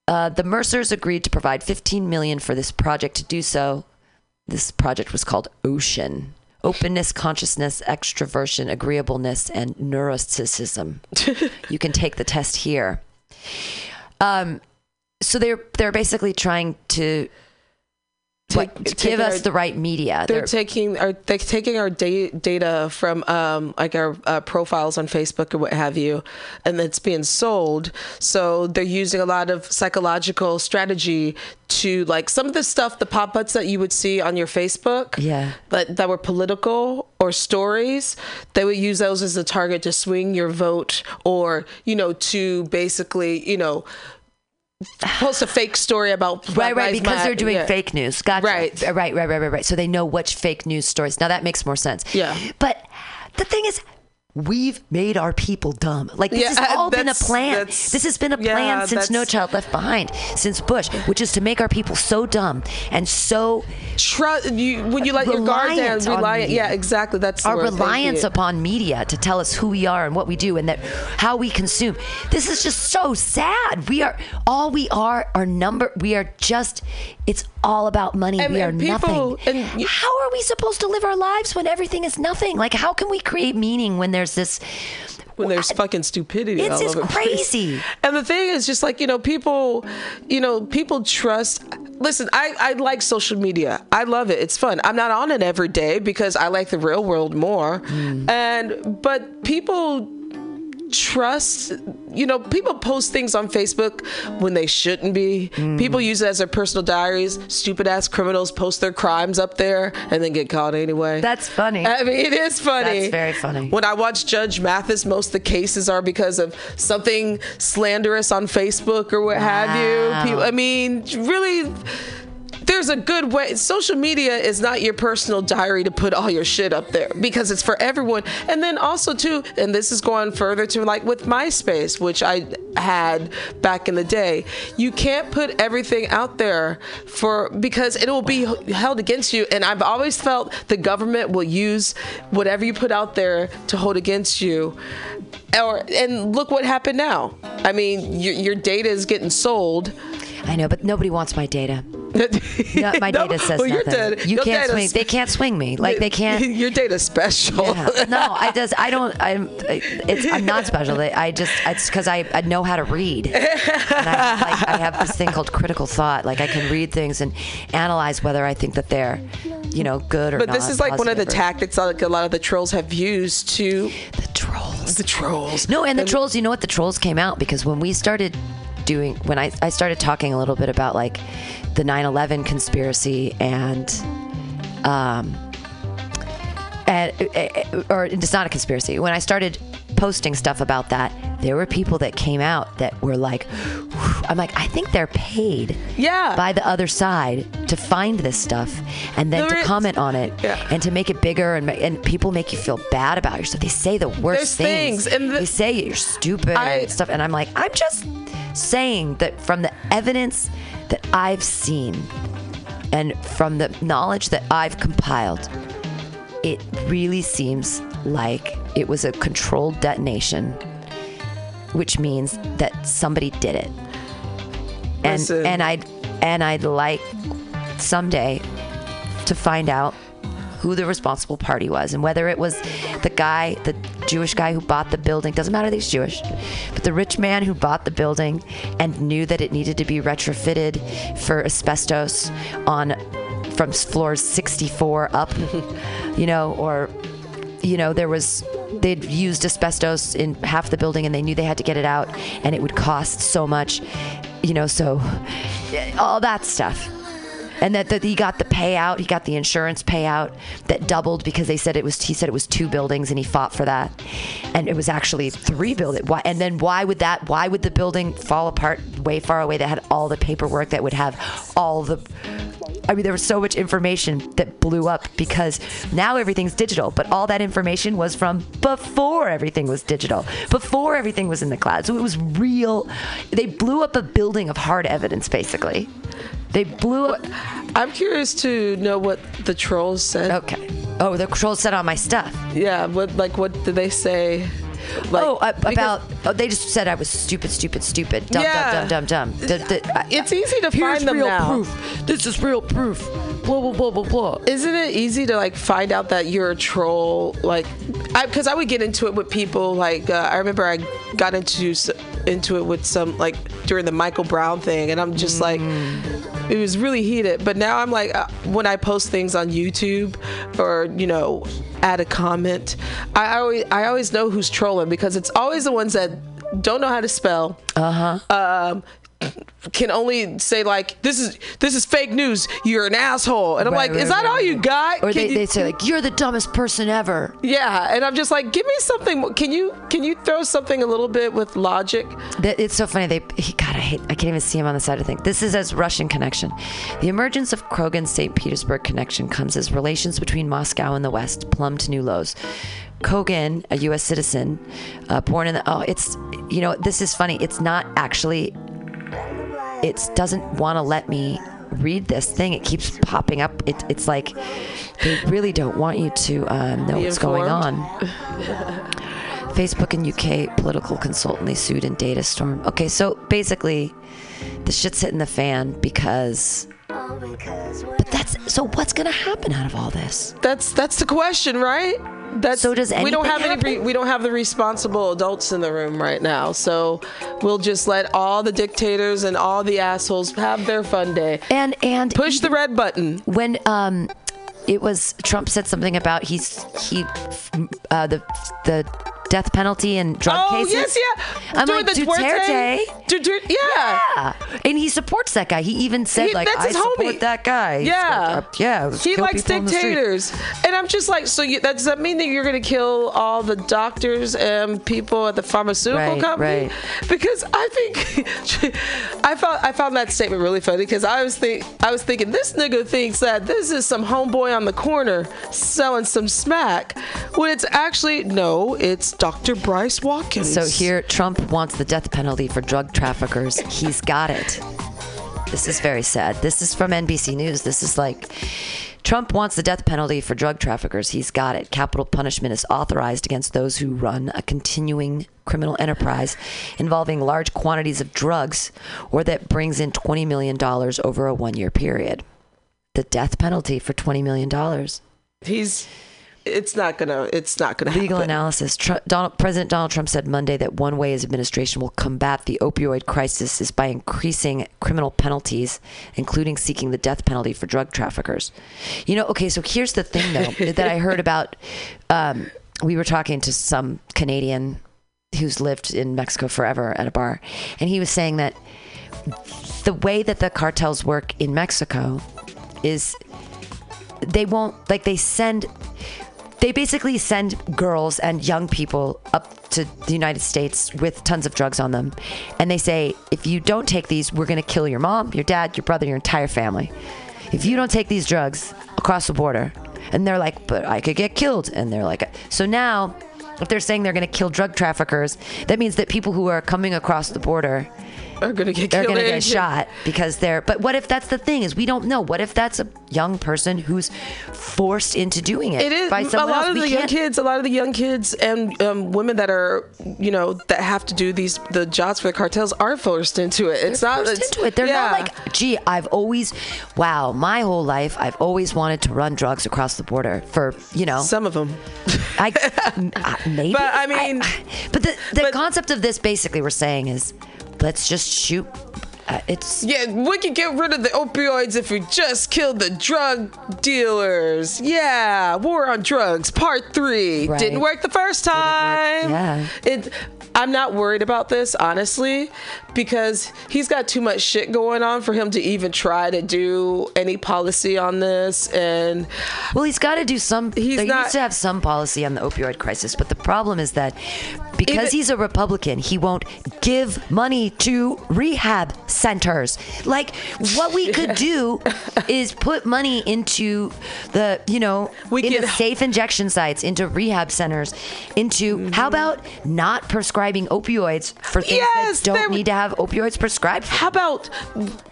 Uh, the Mercers agreed to provide 15 million for this project. To do so, this project was called Ocean. Openness, consciousness, extroversion, agreeableness, and neuroticism. you can take the test here. Um, so they're they're basically trying to what, Take- give us our- the right media. They're They're- taking are they taking our da- data from um, like our uh, profiles on Facebook or what have you, and it's being sold. So they're using a lot of psychological strategy to like some of the stuff, the pop ups that you would see on your Facebook, Yeah. that that were political or stories. They would use those as a target to swing your vote, or you know, to basically you know. Post a fake story about Right, Black right, because they're doing Yeah. fake news. Gotcha. Right. right, right, right, right, right. So they know which fake news stories. Now that makes more sense. Yeah. But the thing is, we've made our people dumb. Like this Yeah, has all been a plan. This has been a yeah, plan since No Child Left Behind, since Bush, which is to make our people so dumb and so trust you when you let your guard down reliant yeah exactly that's our reliance upon media to tell us who we are and what we do and that how we consume. This is just so sad. We are all we are are number we are just it's all about money. And- we are people- nothing. and how are we supposed to live our lives when everything is nothing? Like, how can we create meaning when there's this? when there's fucking stupidity It's just the place. crazy. And the thing is just like, you know, people, you know, people trust listen, I, I like social media. I love it. It's fun. I'm not on it every day because I like the real world more. Mm. And but people trust you know people post things on facebook when they shouldn't be mm. people use it as their personal diaries stupid ass criminals post their crimes up there and then get caught anyway That's funny. I mean, it is funny. That's very funny. When I watch Judge Mathis, most of the cases are because of something slanderous on Facebook or what have you. People, I mean, really. There's a good way. Social media is not your personal diary to put all your shit up there because it's for everyone. And then also too, and this is going further to like with MySpace, which I had back in the day. You can't put everything out there for because it will be held against you. And I've always felt the government will use whatever you put out there to hold against you. Or and look what happened now. I mean, your, your data is getting sold. I know, but nobody wants my data. No, my No, data says well, nothing. you your can't swing. They can't swing me. Like they can't. Your data's special. Yeah. No, I does. I don't. I'm. It's. I'm not special. I I just. It's because I, I know how to read. And I, like, I have this thing called critical thought. Like I can read things and analyze whether I think that they're, you know, good or But not. this is like one of the or- tactics like a lot of the trolls have used to The trolls. the trolls. No, and the trolls. You know what? The trolls came out because when we started doing, when I I started talking a little bit about like the 9/11 conspiracy and, um, and uh, or it's not a conspiracy. When I started posting stuff about that, there were people that came out that were like, I'm like, I think they're paid Yeah. by the other side to find this stuff and then There to is- comment on it Yeah. and to make it bigger and and people make you feel bad about yourself. They say the worst There's things, and the- they say you're stupid I- and stuff, and I'm like, I'm just saying that from the evidence that I've seen and from the knowledge that I've compiled, it really seems like it was a controlled detonation, which means that somebody did it. And Listen. and I'd and I'd like someday to find out who the responsible party was and whether it was the guy, the Jewish guy who bought the building, doesn't matter that he's Jewish, but the rich man who bought the building and knew that it needed to be retrofitted for asbestos on from floors 64 up, you know, or, you know, there was. They'd used asbestos in half the building and they knew they had to get it out and it would cost so much, you know, so all that stuff and that, that he got the payout he got the insurance payout that doubled because they said it was he said it was two buildings and he fought for that and it was actually three buildings why and then why would that why would the building fall apart way far away that had all the paperwork that would have all the I mean, there was so much information that blew up because now everything's digital, but all that information was from before everything was digital, before everything was in the cloud. So it was real. They blew up a building of hard evidence, basically. They blew up. I'm curious to know what the trolls said. Okay. Oh, the trolls said on my stuff. Yeah, what like what did they say? Like, oh, uh, about. Oh, they just said I was stupid, stupid, stupid. Dumb, Yeah. dumb, dumb, dumb, dumb. I- It's easy to Here's find them real now. proof. This is real proof. Blah blah blah blah blah. Isn't it easy to like find out that you're a troll? Like, because I would get into it with people. Like, uh, I remember I got into into it with some like during the Michael Brown thing, and I'm just like, it was really heated. But now I'm like, uh, when I post things on YouTube or you know, add a comment, I always I always know who's trolling because it's always the ones that don't know how to spell. Uh huh. Um, can only say like this is this is fake news. You're an asshole, and I'm Right, like, is that right, all you got? Or Can they, you- they say like you're the dumbest person ever. yeah, and I'm just like, give me something. Can you can you throw something a little bit with logic? That it's so funny. They he, God, I hate. I can't even see him on the side of things. This is as Russian connection. The emergence of Kogan's St. Petersburg connection comes as relations between Moscow and the West plumb to new lows. Kogan, a U.S. citizen, uh, born in the oh, it's you know this is funny. It's not actually. It doesn't want to let me read this thing. It keeps popping up. It, it's like they really don't want you to uh, know Be what's going on. Facebook and UK political consultant they sued in Data Storm. Okay, so basically, the shit's hitting the fan because. But that's so. What's gonna happen out of all this? That's that's the question, right? That's, So does we don't have any re, we don't have the responsible adults in the room right now. So we'll just let all the dictators and all the assholes have their fun day. And and Push the red button. when um it was Trump said something about he's he uh, the the death penalty and drug Oh cases. yes, yeah. I'm During like the Duterte. Duterte, yeah. Yeah. And he supports that guy. He even said He- like that's I his support homie. that guy. Yeah, like, uh, yeah. He likes people in the street. dictators, and I'm just like, so you, that, does that mean that you're going to kill all the doctors and people at the pharmaceutical Right, company? right. Because I think I found I found that statement really funny because I was think I was thinking this nigga thinks that this is some homeboy on the corner selling some smack, when it's actually no, it's Dr. Boyce Watkins. So here, Trump wants the death penalty for drug traffickers. He's got it. This is very sad. This is from NBC News. This is like Trump wants the death penalty for drug traffickers. He's got it. Capital punishment is authorized against those who run a continuing criminal enterprise involving large quantities of drugs or that brings in $20 million over a one year period. The death penalty for $20 million. he's. It's not gonna. It's not gonna Legal happen. analysis. Tr- Donald, President Donald Trump said Monday that one way his administration will combat the opioid crisis is by increasing criminal penalties, including seeking the death penalty for drug traffickers. You know, okay, so here's the thing, though, that I heard about. Um, we were talking to some Canadian who's lived in Mexico forever at a bar, and he was saying that the way that the cartels work in Mexico is they won't like they send they basically send girls and young people up to the United States with tons of drugs on them. And they say, if you don't take these, we're going to kill your mom, your dad, your brother, your entire family. If you don't take these drugs across the border. And they're like, but I could get killed. And they're like, so now, if they're saying they're going to kill drug traffickers, that means that people who are coming across the border Are gonna get they're killed. going to get shot because they're but what if that's the thing is we don't know what if that's a young person who's forced into doing it, It is by a lot else of we the young kids. A lot of the young kids and um, women that are, you know, that have to do these the jobs for the cartels are forced into it. It's not forced it's, into it. They're yeah. not like, gee, I've always, wow, my whole life, I've always wanted to run drugs across the border for, you know, some of them. I, uh, maybe. But, I mean- but the, the but- concept of this basically we're saying is, let's just shoot. Uh, it's Yeah, we could get rid of the opioids if we just killed the drug dealers. Yeah, War on Drugs Part Three Right. didn't work the first time. yeah. It. I'm not worried about this honestly, because he's got too much shit going on for him to even try to do any policy on this. And Well, he's got to do some. He's there not- used to have some policy on the opioid crisis, but the problem is that because Even- he's a Republican, he won't give money to rehab centers. Like what we could do is put money into the, you know, We into could- safe injection sites, into rehab centers, into how mm-hmm. about not prescribing opioids for things Yes, that don't need to have opioids prescribed for? how about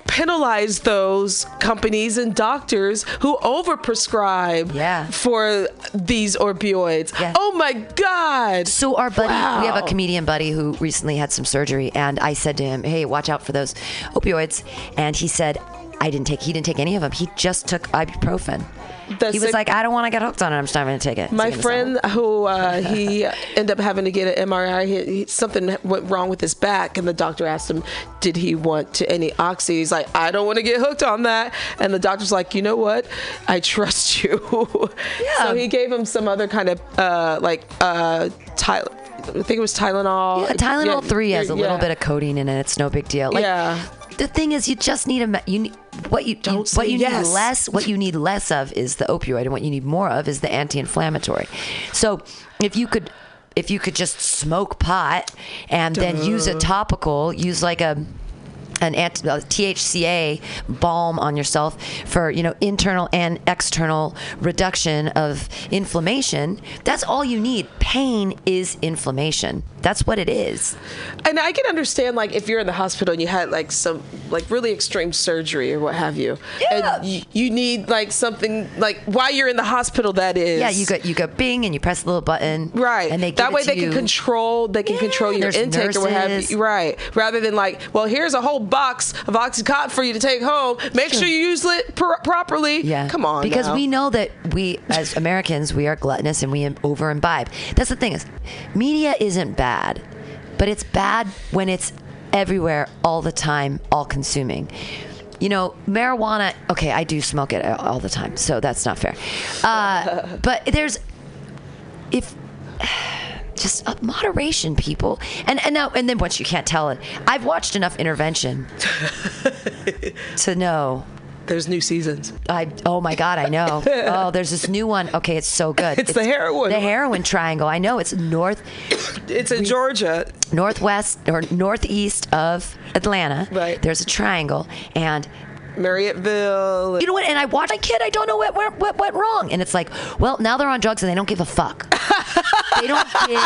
penalize those companies and doctors who overprescribe Yeah. for these opioids? Yeah. Oh my God! So our buddy, we have a comedian buddy who recently had some surgery, and I said to him, "Hey, watch out for those opioids." And he said, "I didn't take. He didn't take any of them. He just took ibuprofen." He was like, "I don't want to get hooked on it. I'm just not going to take it." My friend sell." who uh, he ended up having to get an MRI, he, he, something went wrong with his back, and the doctor asked him, "Did he want to any oxy?" He's like, "I don't want to get hooked on that." And the doctor's like, "You know what? I trust you." Yeah. So he gave him some other kind of uh, like uh, I think it was Tylenol. Yeah, Tylenol Yeah, three has a little yeah. bit of codeine in it. It's no big deal. Like, Yeah. The thing is, you just need a you need what you, you Don't what you yes. need less. What you need less of is the opioid, and what you need more of is the anti-inflammatory. So if you could. If you could just smoke pot and then use a topical, use like a an anti- uh, THCA balm on yourself for you know internal and external reduction of inflammation. That's all you need. Pain is inflammation. That's what it is. And I can understand like if you're in the hospital and you had like some like really extreme surgery or what have you, Yeah. and you, you need like something like while you're in the hospital. That is, Yeah, you go you go Bing and you press the little button. Right. And they that way they you. can control they can Yeah, control your there's intake or what have nurses. you. Right. Rather than like, well, here's a whole box of Oxycontin for you to take home. Make sure you use it pr- properly. Yeah. Come on. Because now. we know that we, as Americans, we are gluttonous and we over imbibe. That's the thing is, media isn't bad, but it's bad when it's everywhere all the time, all consuming. You know, marijuana. Okay, I do smoke it all the time, so that's not fair. Uh, but there's if just uh, moderation, people, and and now and then once you can't tell it, I've watched enough intervention to know there's new seasons. I oh my god, I know. Oh, there's this new one. Okay, it's so good. It's the heroin The heroin triangle. I know it's north It's in Georgia. northwest or northeast of Atlanta. Right. There's a triangle and Marriotteville. you know what? And I watch my kid. I don't know what what, what went wrong. And it's like, well, now they're on drugs and they don't give a fuck. they don't give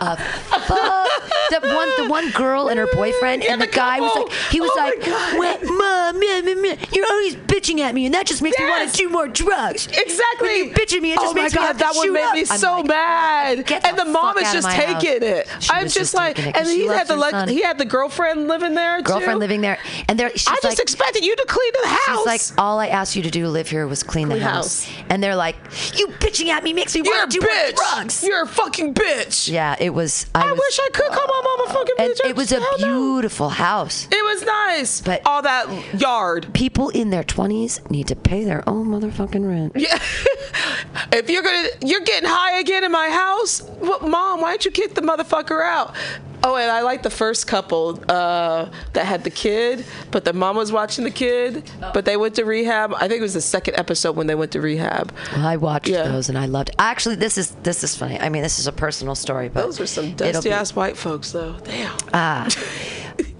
a fuck. That one, the one girl and her boyfriend, Yeah, and the, the guy was like, he was Oh like. "What, mom, yeah, yeah, yeah, you're always bitching at me, and that just makes me want to do more drugs. Exactly. When you bitch at me, it just oh my makes me God, to that one made up. me so like, mad. Get and the the mom is just my house. taking it. She I'm just just like, and he had the like, he had the girlfriend living there. Girlfriend too. living there, and there. She's I like, just expected you to clean the house. She's like, all I asked you to do, to live here, was clean the house. house. And they're like, you bitching at me makes me a want to do bitch. drugs. You're a fucking bitch. yeah, it was. I, I was, wish I could call my mama fucking And bitch. it was a beautiful house. It was nice. But- all that yard. People in their twenties need to pay their own motherfucking rent. Yeah. if you're gonna, you're getting high again in my house. What, mom? Why don't you kick the motherfucker out? Oh, and I like the first couple uh, that had the kid, but the mom was watching the kid, but they went to rehab. I think it was the second episode when they went to rehab. Well, I watched Yeah. those and I loved. Actually, this is this is funny. I mean, this is a personal story, but Those were some it'll dusty be- ass white folks, though. Damn. Ah.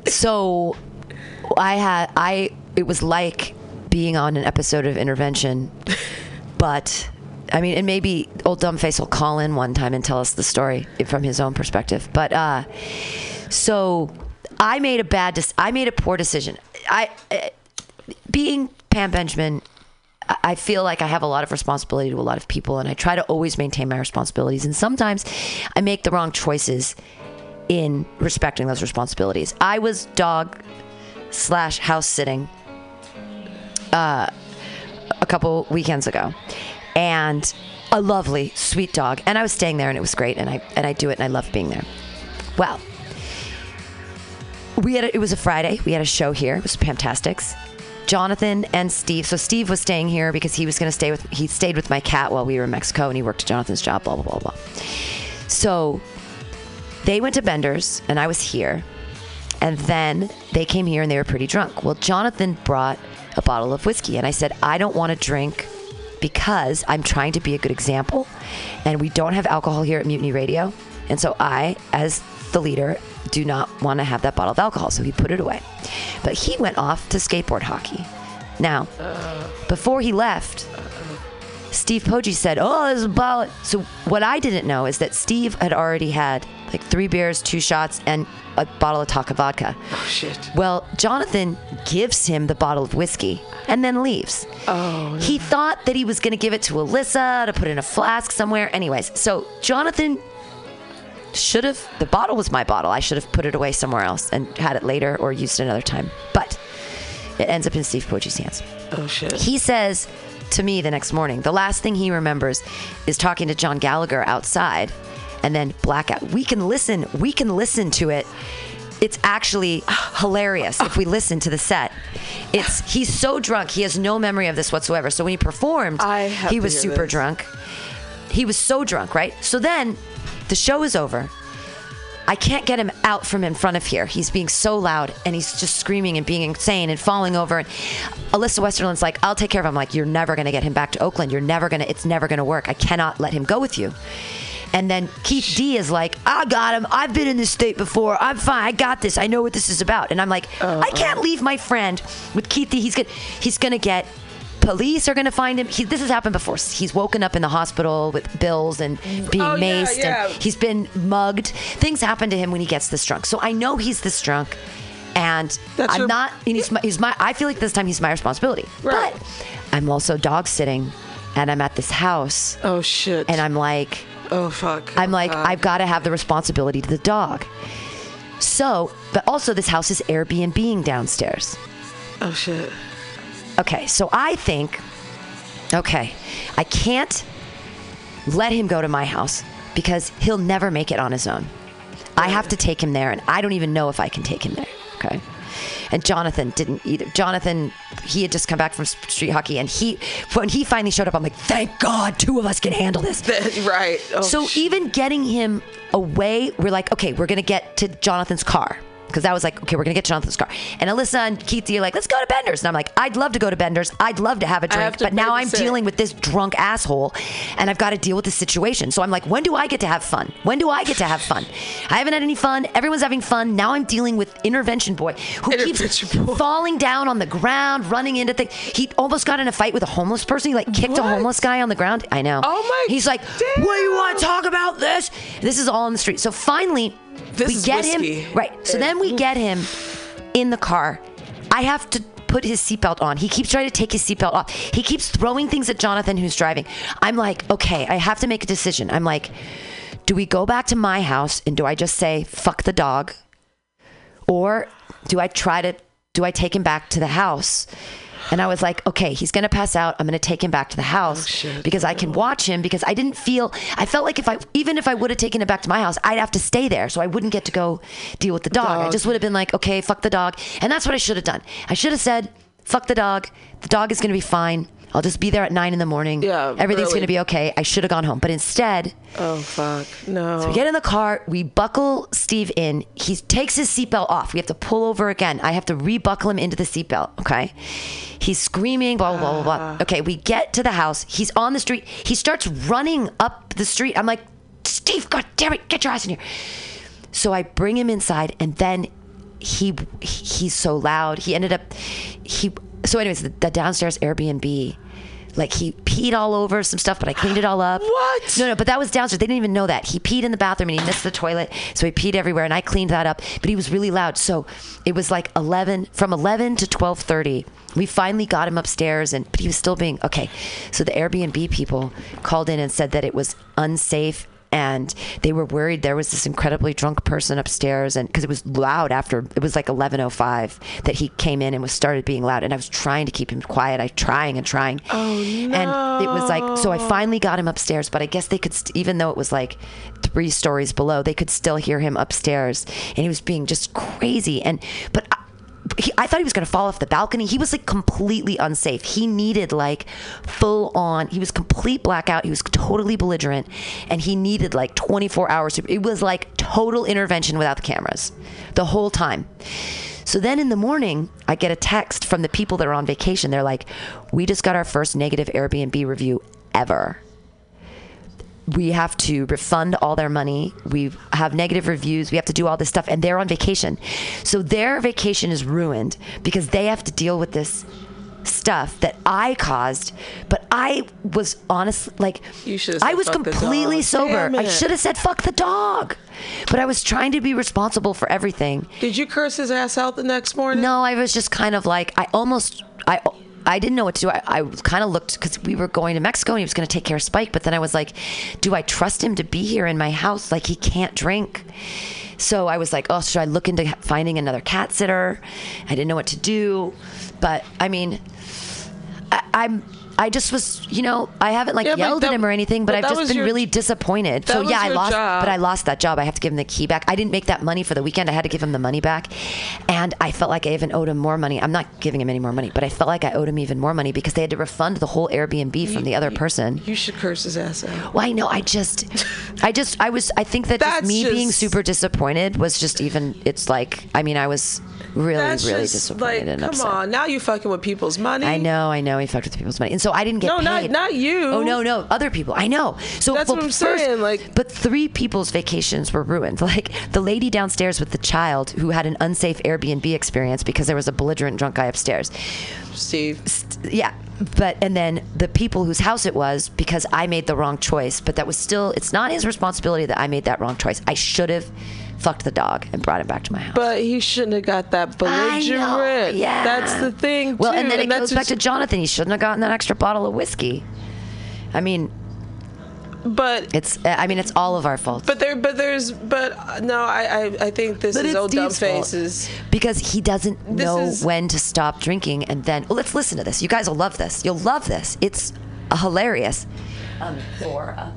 So I had I it was like being on an episode of Intervention, but I mean, and maybe old dumbface will call in one time and tell us the story from his own perspective. But uh, so I made a bad, dec- I made a poor decision. I uh, being Pam Benjamin. I- I feel like I have a lot of responsibility to a lot of people, and I try to always maintain my responsibilities. And sometimes I make the wrong choices in respecting those responsibilities. I was dog slash house sitting uh, a couple weekends ago, and a lovely, sweet dog. And I was staying there, and it was great. And I and I do it, and I love being there. Well, we had a, it was a Friday. We had a show here. It was Fantastics. Jonathan and Steve. So Steve was staying here because he was going to stay with. He stayed with my cat while we were in Mexico, and he worked at Jonathan's job. Blah blah blah blah. So they went to Bender's, and I was here. And then they came here and they were pretty drunk. Well, Jonathan brought a bottle of whiskey, and I said, I don't want to drink because I'm trying to be a good example, and we don't have alcohol here at Mutiny Radio. And so I, as the leader, do not want to have that bottle of alcohol. So he put it away. But he went off to skateboard hockey. Now, before he left, Steve Poggi said, "Oh, there's a bottle." So what I didn't know is that Steve had already had like three beers, two shots, and a bottle of Taaka vodka. Oh shit. Well, Jonathan gives him the bottle of whiskey and then leaves. Oh. He thought that he was going to give it to Alyssa to put in a flask somewhere. Anyways, so Jonathan should have, the bottle was my bottle. I should have put it away somewhere else and had it later or used it another time. But it ends up in Steve Poggi's hands. Oh shit. He says to me the next morning, the last thing he remembers is talking to John Gallagher outside and then blackout. We can listen, we can listen to it. It's actually hilarious if we listen to the set. It's he's so drunk, he has no memory of this whatsoever. So when he performed, I he was super this. drunk. He was so drunk, right? So then the show is over. I can't get him out from in front of here. He's being so loud and he's just screaming and being insane and falling over. And Alyssa Westerland's like, I'll take care of him. I'm like, you're never going to get him back to Oakland. You're never going to, it's never going to work. I cannot let him go with you. And then Keith D is like, I got him. I've been in this state before. I'm fine. I got this. I know what this is about. And I'm like, I uh-huh. can't leave my friend with Keith D. He's going he's to get police are going to find him. He, this has happened before. He's woken up in the hospital with bills and being Oh, yeah, maced, yeah. and he's been mugged. Things happen to him when he gets this drunk. So I know he's this drunk, and That's I'm your- not. And he's my, he's my. I feel like this time he's my responsibility. Right. But I'm also dog sitting, and I'm at this house, Oh shit. and I'm like. Oh fuck. I'm like, God. I've got to have the responsibility to the dog. So, but also this house is Airbnb downstairs. Oh shit. Okay, so I think, okay, I can't let him go to my house because he'll never make it on his own. I have to take him there, and I don't even know if I can take him there. Okay. And Jonathan didn't either. Jonathan, he had just come back from street hockey, and he, when he finally showed up, I'm like, thank God, two of us can handle this. right. Oh, So sh- even getting him away, we're like, okay, we're gonna get to Jonathan's car. Because that was like, okay, we're gonna get Jonathan's car. And Alyssa and Keithy are like, let's go to Bender's. And I'm like, I'd love to go to Bender's. I'd love to have a drink. to But now I'm dealing with this drunk asshole and I've got to deal with the situation. So I'm like, when do I get to have fun? When do I get to have fun? I haven't had any fun. Everyone's having fun. Now I'm dealing with intervention boy who keeps boy. falling down on the ground, running into things. He almost got in a fight with a homeless person. He like kicked a homeless guy on the ground. I know. Oh my He's like, damn. what do you want to talk about this? This is all on the street. So finally, This we is get whiskey. him right. So then we get him in the car. I have to put his seatbelt on. He keeps trying to take his seatbelt off. He keeps throwing things at Jonathan who's driving. I'm like, okay, I have to make a decision. I'm like, do we go back to my house and do I just say fuck the dog? Or do I try to do I take him back to the house? And I was like, okay, he's gonna pass out. I'm gonna take him back to the house oh, shit. because I can watch him because I didn't feel I felt like if I even if I would have taken him back to my house, I'd have to stay there. So I wouldn't get to go deal with the dog. I just would have been like, okay, fuck the dog. And that's what I should have done. I should have said, fuck the dog. The dog is gonna be fine. I'll just be there at nine in the morning. Yeah, Everything's really. gonna be okay. I should have gone home. But instead, Oh fuck. No. So we get in the car, we buckle Steve in. He takes his seatbelt off. We have to pull over again. I have to rebuckle him into the seatbelt. Okay. He's screaming, blah, blah, blah, blah, blah. Ah. Okay, we get to the house. He's on the street. He starts running up the street. I'm like, Steve, God damn it, get your ass in here. So I bring him inside, and then he he's so loud. He ended up he. So, anyways, the, the downstairs Airbnb, like he peed all over some stuff, but I cleaned it all up. What? No, no, but that was downstairs. They didn't even know that. He peed in the bathroom and he missed the toilet, so he peed everywhere, and I cleaned that up. But he was really loud, so it was like eleven from eleven to twelve thirty. We finally got him upstairs, and but he was still being okay. So the Airbnb people called in and said that it was unsafe and they were worried there was this incredibly drunk person upstairs and because it was loud after it was like 1105 that he came in and was started being loud and i was trying to keep him quiet i trying and trying Oh, no. and it was like so i finally got him upstairs but i guess they could st- even though it was like three stories below they could still hear him upstairs and he was being just crazy and but I, he, I thought he was going to fall off the balcony. He was like completely unsafe. He needed like full on. He was complete blackout. He was totally belligerent, and he needed like 24 hours. It was like total intervention without the cameras, the whole time. So then in the morning, I get a text from the people that are on vacation. They're like, "We just got our first negative Airbnb review ever." We have to refund all their money. We have negative reviews. We have to do all this stuff, and they're on vacation. So their vacation is ruined because they have to deal with this stuff that I caused. But I was honestly like, You should've I was completely sober. I should have said, fuck the dog. But I was trying to be responsible for everything. Did you curse his ass out the next morning? No, I was just kind of like I almost I I didn't know what to do. I, I kind of looked because we were going to Mexico and he was going to take care of Spike. But then I was like, do I trust him to be here in my house? Like he can't drink. So I was like, oh, should I look into finding another cat sitter? I didn't know what to do. But I mean, I, I'm. I just was, you know, I haven't like Yeah, but yelled that- at him or anything, but, but I've just been your- really disappointed. that So was yeah, I your lost, job. but I lost that job. I have to give him the key back. I didn't make that money for the weekend. I had to give him the money back. And I felt like I even owed him more money. I'm not giving him any more money, but I felt like I owed him even more money because they had to refund the whole Airbnb from the other person. You should curse his ass out. Well, I know. I just, I just, I was, I think that just That's me being just- super disappointed was just even, it's like, I mean, I was really, That's really just disappointed like, and come upset. on. Now you fucking with people's money. I know, I know. He fucked with people's money, and so I didn't get No, not- paid. not you. Oh no, no, other people. I know. So That's well, what I'm first- saying, like- but three people's vacations were ruined. Like the lady downstairs with the child who had an unsafe Airbnb experience because there was a belligerent drunk guy upstairs. Steve. St- yeah. but and then the people whose house it was because I made the wrong choice. But that was still it's not his responsibility that I made that wrong choice. I should have fucked the dog and brought him back to my house. But he shouldn't have got that I know, belligerent. yeah. That's the thing. well, too, and then it that's goes back to Jonathan. He shouldn't have gotten that extra bottle of whiskey. I mean, But it's I mean it's all of our fault. but there but there's but uh, no I I, I think this But is old dumb faces. because he doesn't This know is- when to stop drinking and then well, let's listen to this you guys will love this you'll love this it's hilarious um, four up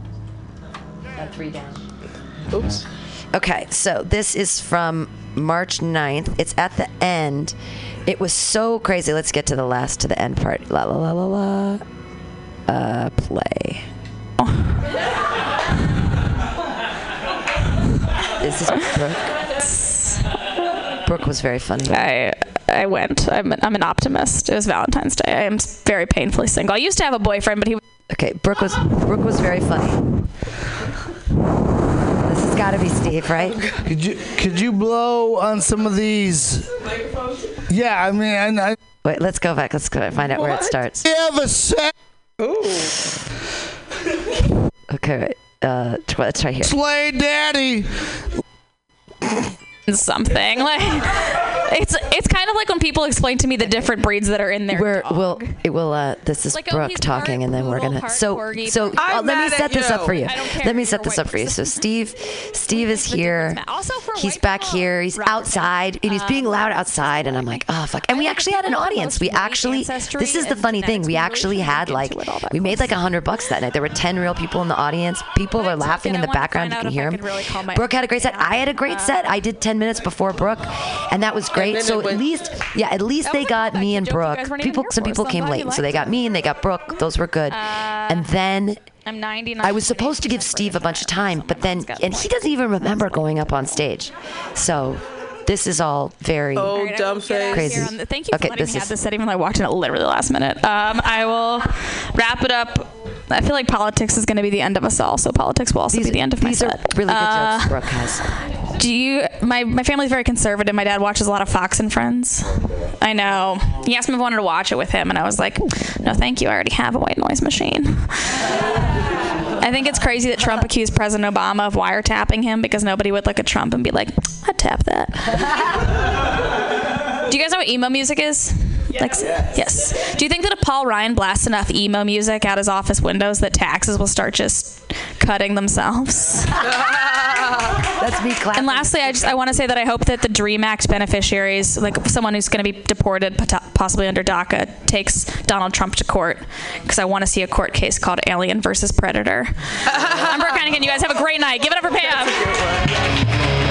uh, three down Oops. Okay so this is from march 9th it's at the end it was so crazy let's get to the last to the end part la la la la la uh play this is brooke brooke was very funny I I went. I'm an, I'm an optimist. It was Valentine's Day. I am very painfully single. I used to have a boyfriend, but he Okay, Brooke was Brooke was very funny. This has got to be Steve, right? Could you could you blow on some of these? Yeah, I mean, I, I Wait, let's go back. Let's go find out where it starts. have a set Okay, wait. Uh, tw- let's try here. slay daddy. something like it's it's kind of like when people explain to me the different breeds that are in their We're, dog. we'll it will uh this is Like, oh, Brooke he's talking part and then we're gonna part so corgi, so uh, let me set at this up for you. I don't care. Let me set this white up for you. So. Steve Steve is here. Also for He's back girl, here. He's Roger outside and he's being Um, loud outside and I'm like, "Oh fuck." And we actually had an audience. We actually This is the funny thing. We we actually had like into it all that we made like a 100 bucks that night. There were 10 real people in the audience. People When I are laughing in the background. You can hear I them. could really calm my Brooke had a great set. I had a great set. I did 10 minutes before Brooke, and that was great. Then So at least, yeah, at least they got me and Brooke. guys weren't even People, some people came late, so they got me and they got Brooke. Those were good. and then I'm 99. I was supposed to give Steve a bunch of time, but then, and he doesn't even remember going up on stage. So this is all very. Oh, All right, I dumb will get out of Crazy. the- thank you Okay, for letting this me have is- this set, even though I walked in at literally the last minute. Um, I will wrap it up. I feel like politics is going to be the end of us all, so politics will also These, be the end of my these are set. really good Uh, jokes Brooke has. Do you? My my family's very conservative. My dad watches a lot of Fox and Friends. I know. He asked me if I wanted to watch it with him, and I was like, "No, thank you. I already have a white noise machine." I think it's crazy that Trump accused President Obama of wiretapping him because nobody would look at Trump and be like, "I'd tap that." Do you guys know what emo music is? Like, yes. Do you think that if Paul Ryan blasts enough emo music out his office windows, that taxes will start just cutting themselves? That's me clapping. And lastly, I just I want to say that I hope that the Dream Act beneficiaries, like someone who's going to be deported possibly under DACA, takes Donald Trump to court because I want to see a court case called Alien versus Predator. I'm Brooke Heineken. You guys have a great night. Give it up for Pam.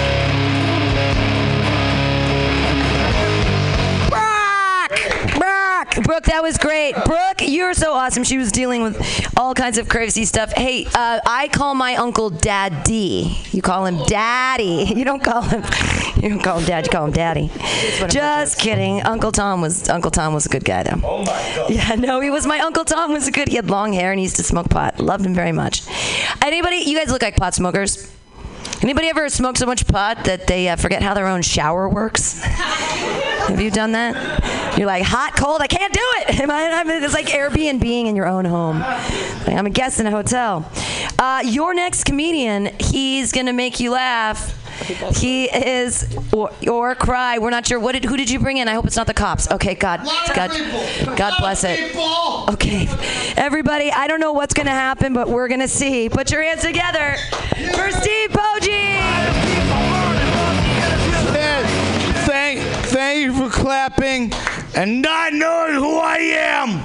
Brooke, Brooke, that was great. Brooke, you're so awesome. She was dealing with all kinds of crazy stuff. Hey, uh, I call my uncle Daddy. You call him Daddy. You don't call him. You don't call him Dad. You call him Daddy. Just kidding. Uncle Tom was Uncle Tom was a good guy though. Oh my god. Yeah, no, he was my Uncle Tom was a good. He had long hair and he used to smoke pot. Loved him very much. Anybody? You guys look like pot smokers. Anybody ever smoke so much pot that they uh, forget how their own shower works? Have you done that? You're like hot, cold. I can't do it. Am I- I'm- It's like Airbnb in your own home. I'm a guest in a hotel. Uh, your next comedian, he's gonna make you laugh. He is or, or cry. We're not sure. What did? Who did you bring in? I hope it's not the cops. Okay, God, God, God bless it. Okay, everybody. I don't know what's gonna happen, but we're gonna see. Put your hands together for Steve Poggi. Thank, thank you for clapping and not knowing who I am.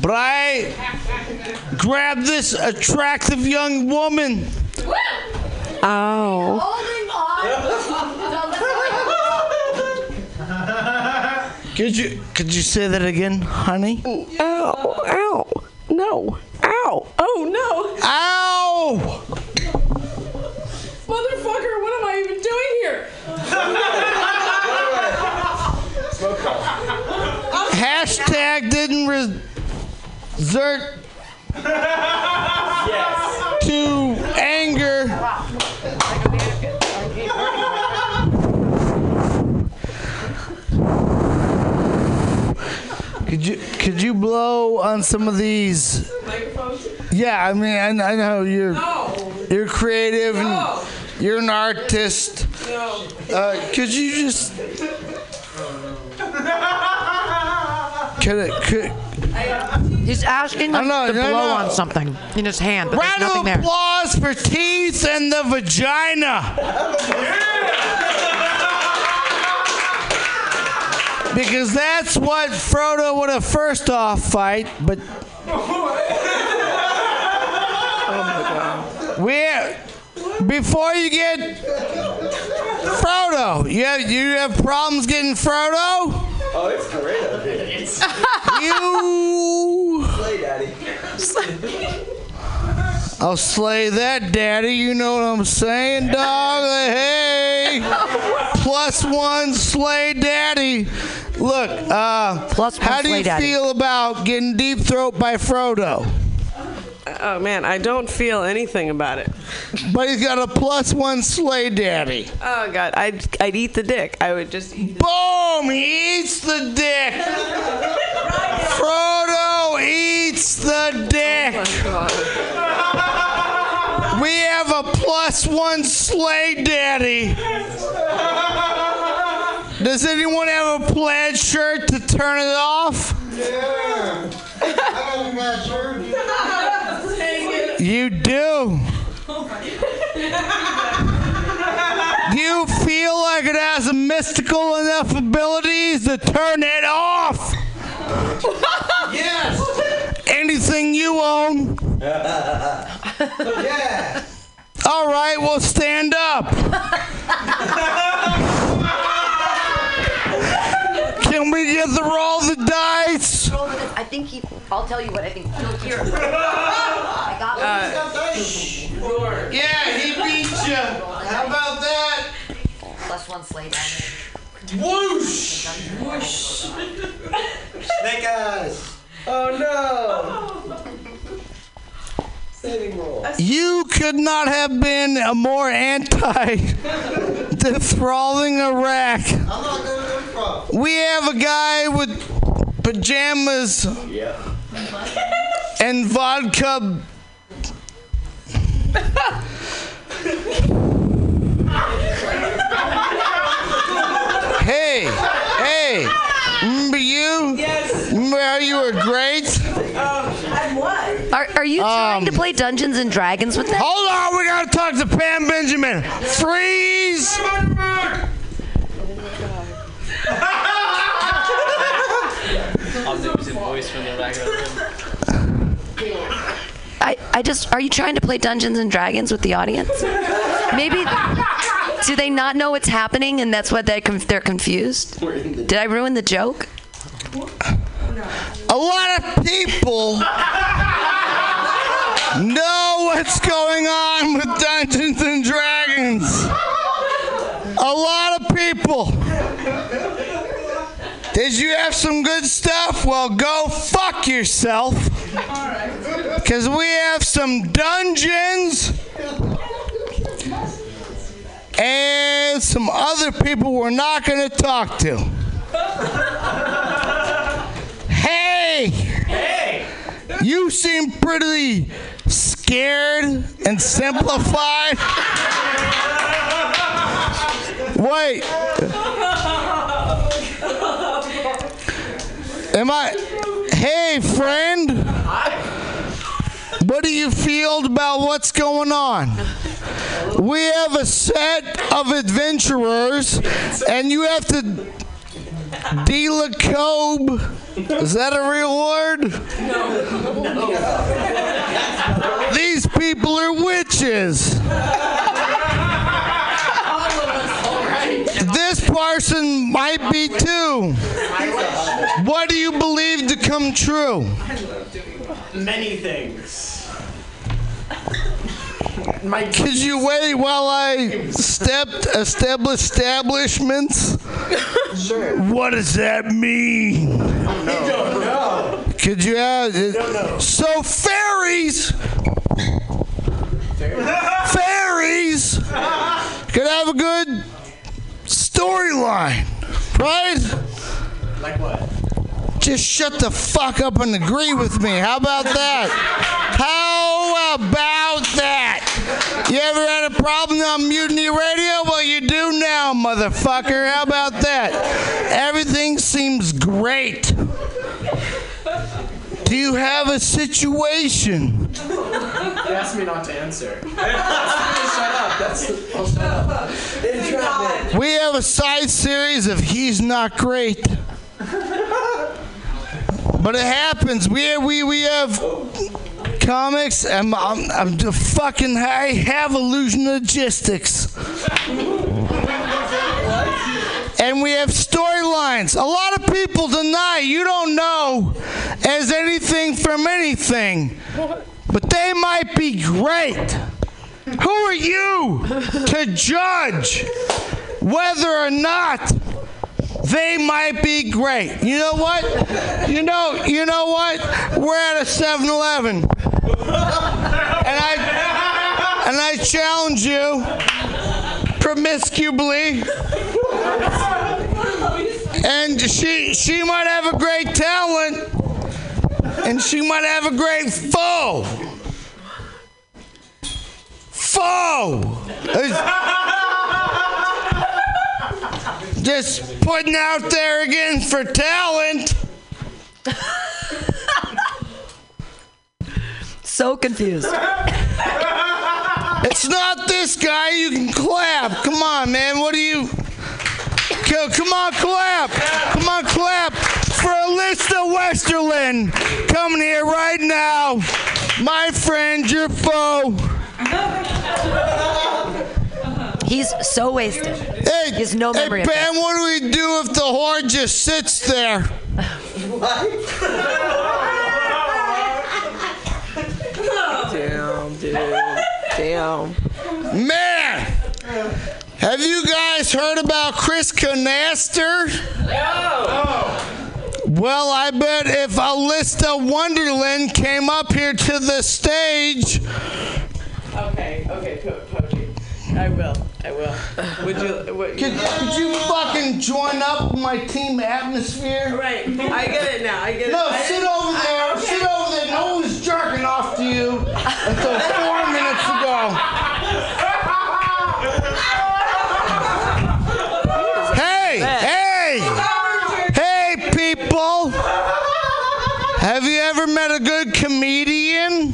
But I grabbed this attractive young woman. Oh. Could you could you say that again, honey? Ow! Ow! No! Ow! Oh no! Ow! Motherfucker! What am I even doing here? Hashtag didn't resort to anger. Could Could you could you blow on some of these? Yeah, I mean, I, I know you're you're creative and you're an artist. Uh, could you just? Could it? Could, He's asking I know, to no, blow no. on something in his hand, but round there's nothing of there. applause for teeth and the vagina. Because that's what Frodo would have first off fight, but oh we before you get Frodo, you have, you have problems getting Frodo. Oh, it's great up here. You, Play, Daddy. I'll slay that, Daddy. You know what I'm saying, dog? Hey, plus one, slay Daddy. Look, uh, Plus one, how do slay you daddy. feel about getting deep throat by Frodo? Oh man, I don't feel anything about it. But he's got a plus one slay daddy. Oh god, I'd I'd eat the dick. I would just eat. Boom! He eats the dick. Frodo eats the dick. Oh, we have a plus one slay daddy. Does anyone have a plaid shirt to turn it off? You do. Do you feel like it has mystical enough abilities to turn it off? yes. Anything you own? Yeah. All right, well, stand up. Can we get the roll the dice? I think he. I'll tell you what I think. He'll hear. I got uh, one. Yeah, he beat you. How about that? plus one slay damage. Whoosh! Snake eyes. Oh no. You could not have been a more anti enthralling Iraq. I'm not going to improv. We have a guy with pajamas Yeah. and vodka. hey, hey, remember you? Yes. Mm, remember how you were great? Are, are you trying to Um, play Dungeons and Dragons with them? Hold on, we gotta talk to Pam Benjamin. Freeze! I'll do voice from the back of the room. I, I just. Are you trying to play Dungeons and Dragons with the audience? Maybe. Do they not know what's happening and that's why they they're confused? Did I ruin the joke? A lot of people know what's going on with Dungeons and Dragons. A lot of people. Did you have some good stuff? Well, go fuck yourself. Because we have some dungeons and some other people we're not going to talk to. Hey! Hey! You seem pretty scared and simplified. Wait. Am I. Hey, friend. What do you feel about what's going on? We have a set of adventurers, and you have to deal a cobe. Is that a real word? These people are witches. This person might be too. What do you believe to come true? Many things. Could you wait while I step establish establishments? Sure. What does that mean? Could you have So fairies fairies could have a good storyline, right? Like what? Just shut the fuck up and agree with me. How about that? How about that? You ever had a problem on Mutiny Radio? Well, you do now, motherfucker. How about that? Everything seems great. Do you have a situation? He asked me not to answer. shut up. That's. I'll shut up. Entrapment. We have a side series of He's Not Great. But it happens. We we we have comics, and I'm, I'm the fucking I have illusion logistics. And we have storylines. A lot of people deny you don't know as anything from anything, but they might be great. Who are you to judge whether or not they might be great? You know what? You know, you know what? We're at a 7-Eleven. And I and I challenge you promiscuously. And she she might have a great talent and she might have a great foe. Foe. Just putting out there again for talent. So confused. It's not this guy. You can clap. Come on, man. What are you? Co- Come on, clap. Come on, clap for Alyssa Westerland coming here right now. My friend, your foe. He's so wasted. Hey, He has no memory hey, of Pam, what do we do if the whore just sits there? What? Damn, dude. Damn. Man, have you guys heard about Chris Canaster? No. Well, I bet if Alyssa Wonderland came up here to the stage, Okay, okay, Co- Koji. I will. I will. Would you? Could, could you fucking join up my team atmosphere? right. I get it now. I get No, it. No, sit over there. okay. Sit over there. No one was jerking off to you until four minutes ago. Hey, hey, hey, people. Have you ever met a good comedian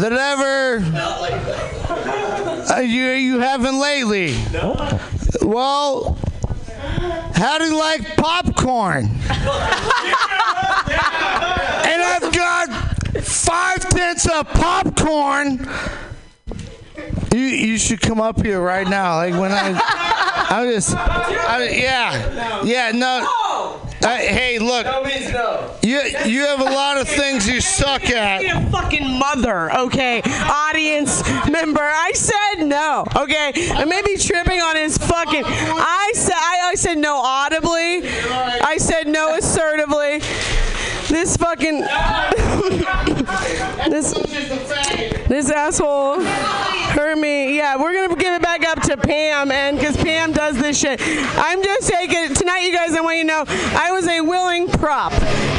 that ever you you haven't lately? Well, how do you like popcorn? and I've got five tenths of popcorn. You you should come up here right now. Like when I, I just, I, yeah, yeah. No, I, hey, look, No means no. you you have a lot of things you suck at. Be a fucking mother, okay? Audience member. I said no, okay? I may be tripping on his fucking. I said I, I said no audibly. I said no assertively. This fucking. this this asshole hurt me. Yeah, we're gonna give it back up to Pam, and because Pam does this shit. I'm just taking tonight, you guys. I want you to know I was a willing prop.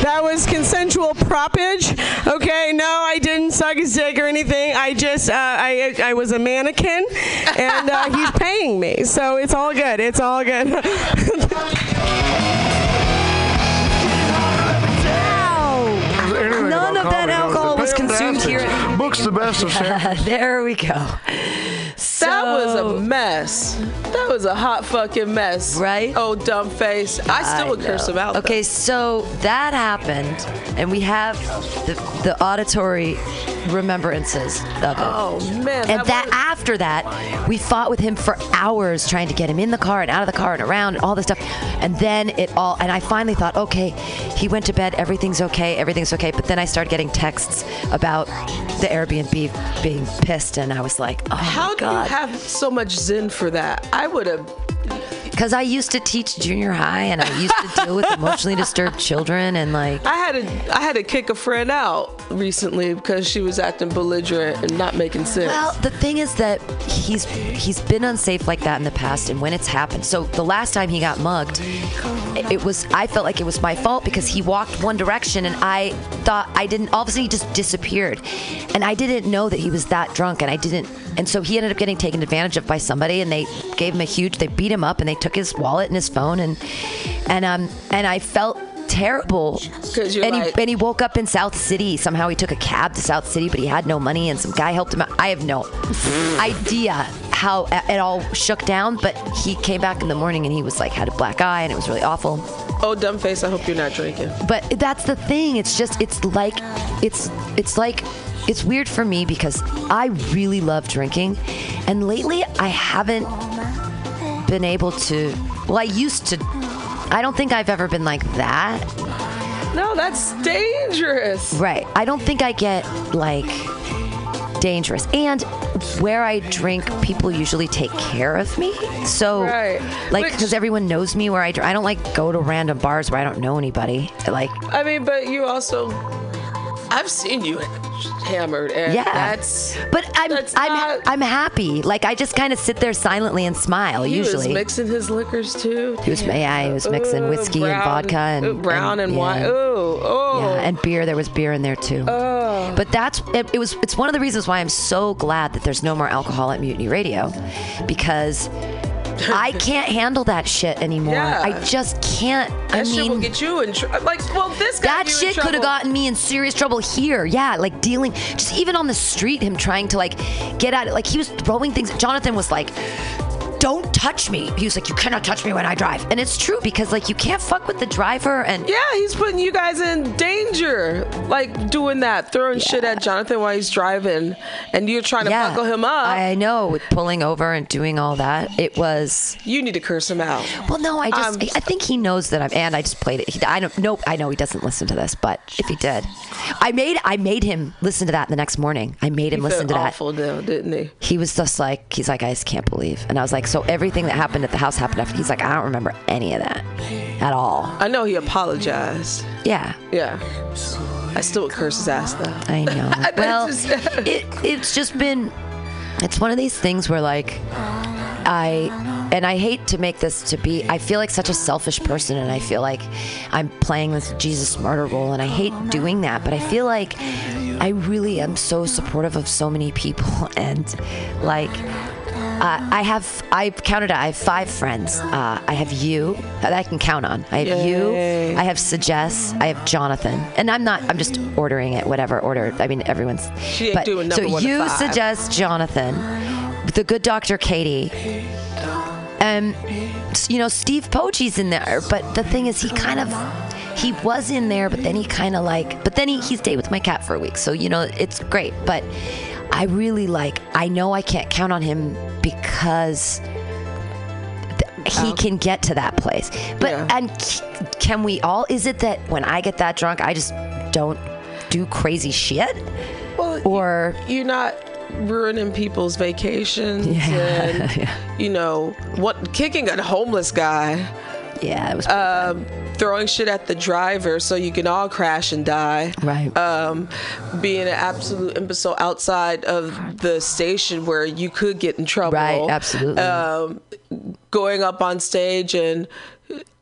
That was consensual propage. Okay, no, I didn't suck his dick or anything. I just uh, I I was a mannequin, and uh, he's paying me, so it's all good. It's all good. None of that alcohol was consumed here. Book's the best of there we go. So, That was a mess. That was a hot fucking mess. Right? Oh, dumb face. I still would curse him out. though. Okay, so that happened, and we have the, the auditory remembrances of it. Oh man. and that was- after that, we fought with him for hours trying to get him in the car and out of the car and around and all this stuff. And then it all, and I finally thought, okay, he went to bed, everything's okay, everything's okay. But then I started getting texts about the Airbnb being pissed, and I was like, oh How my do you god, have so much zen for that? I would have. because I used to teach junior high, and I used to deal with emotionally disturbed children, and like, I had to. I had to kick a friend out. Recently because she was acting belligerent and not making sense. Well, the thing is that he's he's been unsafe like that in the past, and when it's happened. So the last time he got mugged, it was I felt like it was my fault because he walked one direction, and I thought I didn't. All of a sudden, he just disappeared, and I didn't know that he was that drunk, and I didn't. And so he ended up getting taken advantage of by somebody, and they gave him a huge. They beat him up, and they took his wallet and his phone, and and um and I felt terrible and he and he woke up in South City. Somehow he took a cab to South City, but he had no money, and some guy helped him out. I have no idea how it all shook down, but he came back in the morning and he was like had a black eye, and it was really awful. oh, dumb face. I hope you're not drinking. But that's the thing. It's just it's like it's it's like it's weird for me because I really love drinking, and lately I haven't oh, been able to. Well, I used to. I don't think I've ever been like that. No, that's dangerous. Right. I don't think I get like dangerous. And where I drink, people usually take care of me. So, Right. like, because everyone knows me where I drink. I don't like go to random bars where I don't know anybody. Like, I mean, but you also, I've seen you hammered, and yeah. that's. but I'm that's I'm not- I'm happy. Like, I just kind of sit there silently and smile. He usually, was mixing his liquors too. He was- yeah, he was mixing Ooh, whiskey and vodka and- ooh, brown and, and- yeah. Ooh, oh. Yeah, and beer. There was beer in there too. Oh. But that's it, it. Was it's one of the reasons why I'm so glad that there's no more alcohol at Mutiny Radio, because I can't handle that shit anymore. Yeah. I just can't. that I shit will mean. get you in trouble. Like, well, this that shit could have gotten me in serious trouble here. Yeah, like dealing, just even on the street, him trying to like get at it. Like he was throwing things. Jonathan was like, "Don't touch me." He was like, "You cannot touch me when I drive," and it's true because like you can't fuck with the driver and Yeah, he's putting you guys in danger. Like doing that, throwing shit at Jonathan while he's driving, and you're trying to buckle him up. I know with pulling over and doing all that. It was you need to curse him out. well, no, I just Um, I think he knows that I'm and I just played it. He, I don't nope, I know he doesn't listen to this, but if he did, I made I made him listen to that the next morning. I made him listen to felt that. awful didn't he? He was just like he's like I just can't believe, and I was like so everything that happened at the house happened after. He's like I don't remember any of that at all. I know he apologized. Yeah. Yeah. I still would curse his ass though. I know. That's well, just- it, it's just been, it's one of these things where like, I, and I hate to make this to be, I feel like such a selfish person and I feel like I'm playing this Jesus murder role and I hate doing that, but I feel like I really am so supportive of so many people and like, uh, I have, I've counted, I have five friends. Uh, I have you that I can count on. I have you. I have Suggest. I have Jonathan. And I'm not, I'm just ordering it, whatever order. I mean, everyone's. She ain't but, doing so one you suggest Jonathan, the good doctor Katie. Um, you know, Steve Poggi's in there, but the thing is, he kind of, he was in there, but then he kind of like, but then he, he stayed with my cat for a week. So, you know, it's great. But I really like, I know I can't count on him because th- he can get to that place. But, Yeah. and c- can we all, is it that when I get that drunk, I just don't do crazy shit? Well, Or, you're not ruining people's vacations Yeah, and yeah. you know what kicking a homeless guy yeah, it was. um, throwing shit at the driver so you can all crash and die Right. um, being an absolute imbecile outside of the station where you could get in trouble Right, absolutely. um, going up on stage and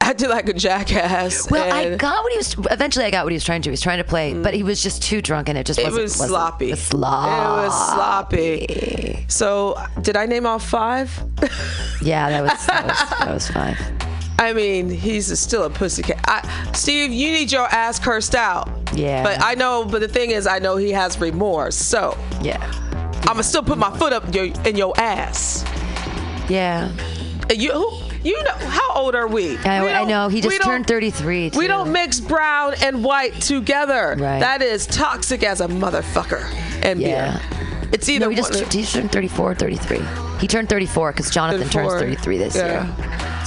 acting like a jackass Well, I got what he was. Eventually, I got what he was trying to. do. He was trying to play, mm. but he was just too drunk, and it just It wasn't. was wasn't- sloppy. Sloppy. It was sloppy. So, did I name all five? Yeah, that was that was, that was five. I mean, he's still a pussycat. I, Steve, you need your ass cursed out. Yeah. But I know. But the thing is, I know he has remorse. So Yeah, I'ma still put my foot up your, in your ass. yeah. You, who, you know, how old are we? I, We I know. He just turned 33. We don't mix brown and white together. Right. That is toxic as a motherfucker. And Yeah. beer. It's either No, he just one- he turned 34, 33. He turned 34 because Jonathan turns 33 this Yeah. year.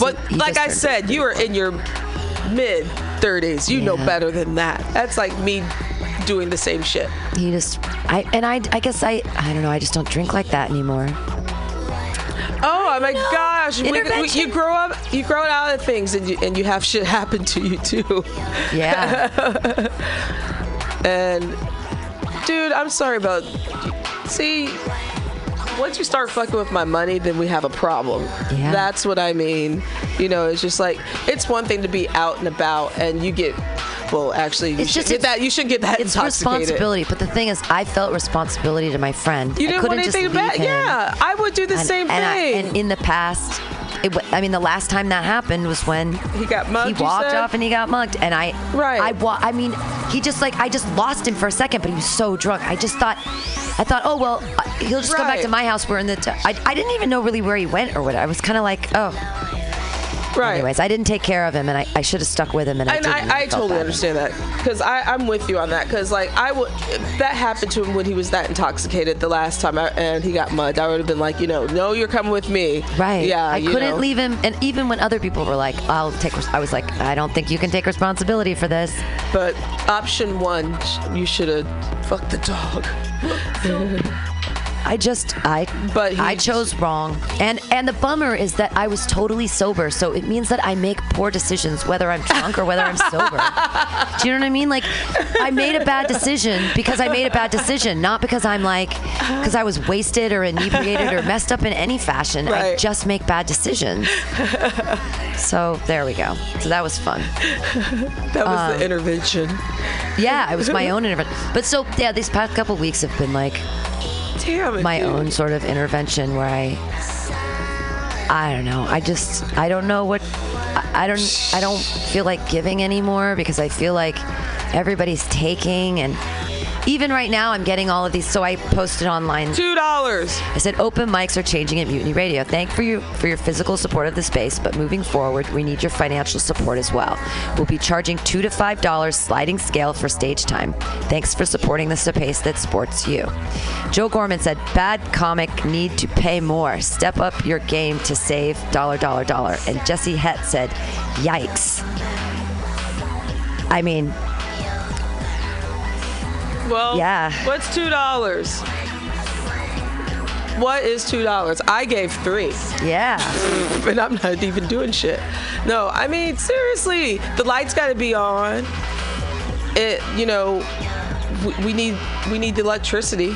But he like I said, you are in your mid 30s. You know better than that. That's like me doing the same shit. He just, I and I, I guess I, I don't know. I just don't drink like that anymore. Oh my gosh! We- we- you grow up, you grow out of things, and you and you have shit happen to you too. Yeah, And dude, I'm sorry about. See, once you start fucking with my money, then we have a problem. Yeah. That's what I mean. You know, it's just like it's one thing to be out and about and you get. Well, actually, you It's should just- get that. You should get that It's responsibility, but the thing is, I felt responsibility to my friend. You didn't couldn't want anything bad. Yeah, I would do the and, same and I- thing. and in the past, it, I mean, the last time that happened was when he got mugged. he walked off and he got mugged, and I, Right. I, wa- I mean, he just like I just lost him for a second, but he was so drunk. I just thought, I thought, oh well, uh, he'll just come back to my house. We're in the. T- I, I didn't even know really where he went or what. I was kind of like, oh. Right. Anyways, I didn't take care of him, and I, I should have stuck with him. And I, and didn't. I, I felt totally bad. understand that because I'm with you on that because like I would that happened to him when he was that intoxicated the last time I, and he got mugged I would have been like you know no you're coming with me Right. yeah I you couldn't know. leave him, and even when other people were like, "I'll take," res-, I was like, "I don't think you can take responsibility for this." but option one you should have fucked the dog I just, I, But I chose wrong, and and the bummer is that I was totally sober, so it means that I make poor decisions whether I'm drunk or whether I'm sober. Do you know what I mean? Like, I made a bad decision because I made a bad decision, not because I'm like, because I was wasted or inebriated or messed up in any fashion. I just make bad decisions. So there we go. So that was fun. that was Um, the intervention Yeah, it was my own intervention. But so yeah, these past couple weeks have been like damn my dude. own sort of intervention where I I don't know. I just I don't know what I, I don't I don't feel like giving anymore because I feel like everybody's taking and even right now I'm getting all of these so I posted online two dollars I said open mics are changing at Mutiny Radio. Thank for you for your physical support of the space, but moving forward, we need your financial support as well. We'll be charging two to five dollars sliding scale for stage time. Thanks for supporting the space that sports you. Joe Gorman said, "Bad comic need to pay more. Step up your game to save dollar dollar dollar." And Jesse Het said, "Yikes." I mean, well Yeah. what's two dollars what is two dollars I gave three yeah. and I'm not even doing shit. No, I mean seriously, the lights got to be on. It, you know, we, we need we need the electricity.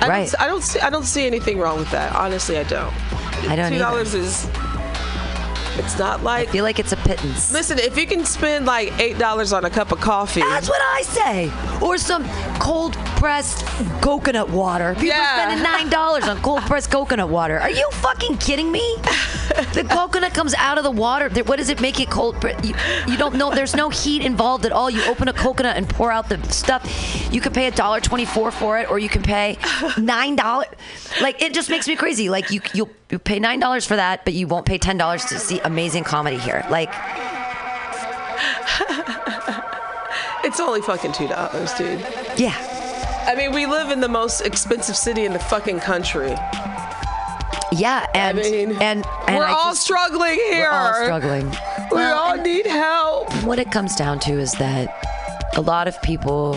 I Right. Don't, I don't see I don't see anything wrong with that. Honestly, I don't. I don't Two dollars is. It's not like. I feel like it's a pittance. Listen, if you can spend like eight dollars on a cup of coffee, That's what I say. Or some cold pressed coconut water. People Yeah. spending nine dollars on cold pressed coconut water. Are you fucking kidding me? the coconut comes out of the water. What does it make it cold? You, you don't know. There's no heat involved at all. You open a coconut and pour out the stuff. You can pay a dollar twenty four for it, or you can pay nine dollars. Like it just makes me crazy. Like you you you pay nine dollars for that, but you won't pay ten dollars to see amazing comedy here. Like it's only fucking two dollars, dude. yeah. I mean, we live in the most expensive city in the fucking country. Yeah, and mean, and, and We're I all just- struggling here. We're all struggling. We Well, all need help. what it comes down to is that a lot of people,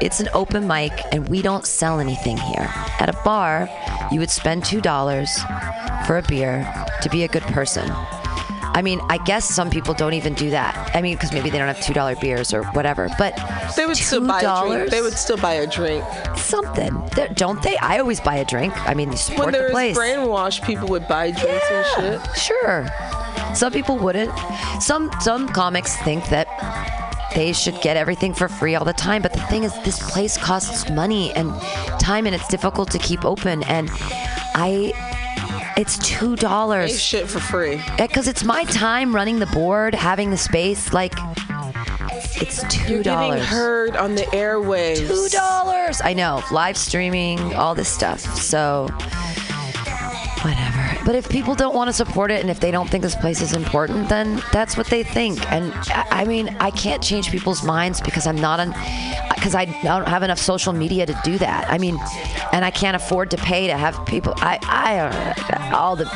it's an open mic, and we don't sell anything here. At a bar, you would spend two dollars for a beer to be a good person. I mean, I guess some people don't even do that. I mean, because maybe they don't have two dollar beers or whatever. But They would still buy a drink. They would still buy a drink. something, They- don't they? I always buy a drink. I mean, you support When the there was place. brainwashed, people would buy drinks and shit. Sure. Some people wouldn't. Some some comics think that they should get everything for free all the time, but the thing is this place costs money and time and it's difficult to keep open and I it's two dollars shit for free. because it's my time running the board, having the space. Like it's two You're getting heard on the airwaves. Two dollars. I know. Live streaming, all this stuff. So. But if people don't want to support it and if they don't think this place is important, then that's what they think. And I I mean, I can't change people's minds because I'm not on because I don't have enough social media to do that. I mean, and I can't afford to pay to have people I I uh, all the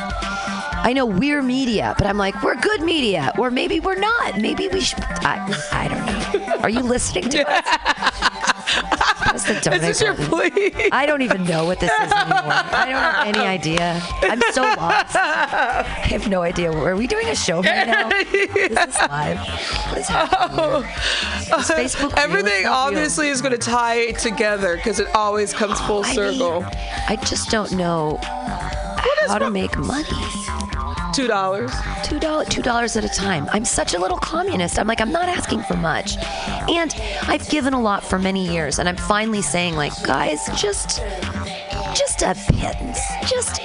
I know we're media, but I'm like, we're good media. Or maybe we're not. Maybe we should I I don't know. Are you listening to us? What's the donate Is this your plea? I don't even know what this is anymore. I don't have any idea. I'm so lost. I have no idea. Are we doing a show right now? This is this live? What is happening? here? Oh. Is Facebook real? Everything not real. obviously is going to tie together because it always comes full I mean, circle. I just don't know how to make money. Two dollars. Two dollars, two dollars at a time. I'm such a little communist. I'm like, I'm not asking for much, and I've given a lot for many years, and I'm finally saying, like, guys, just, just a pittance, just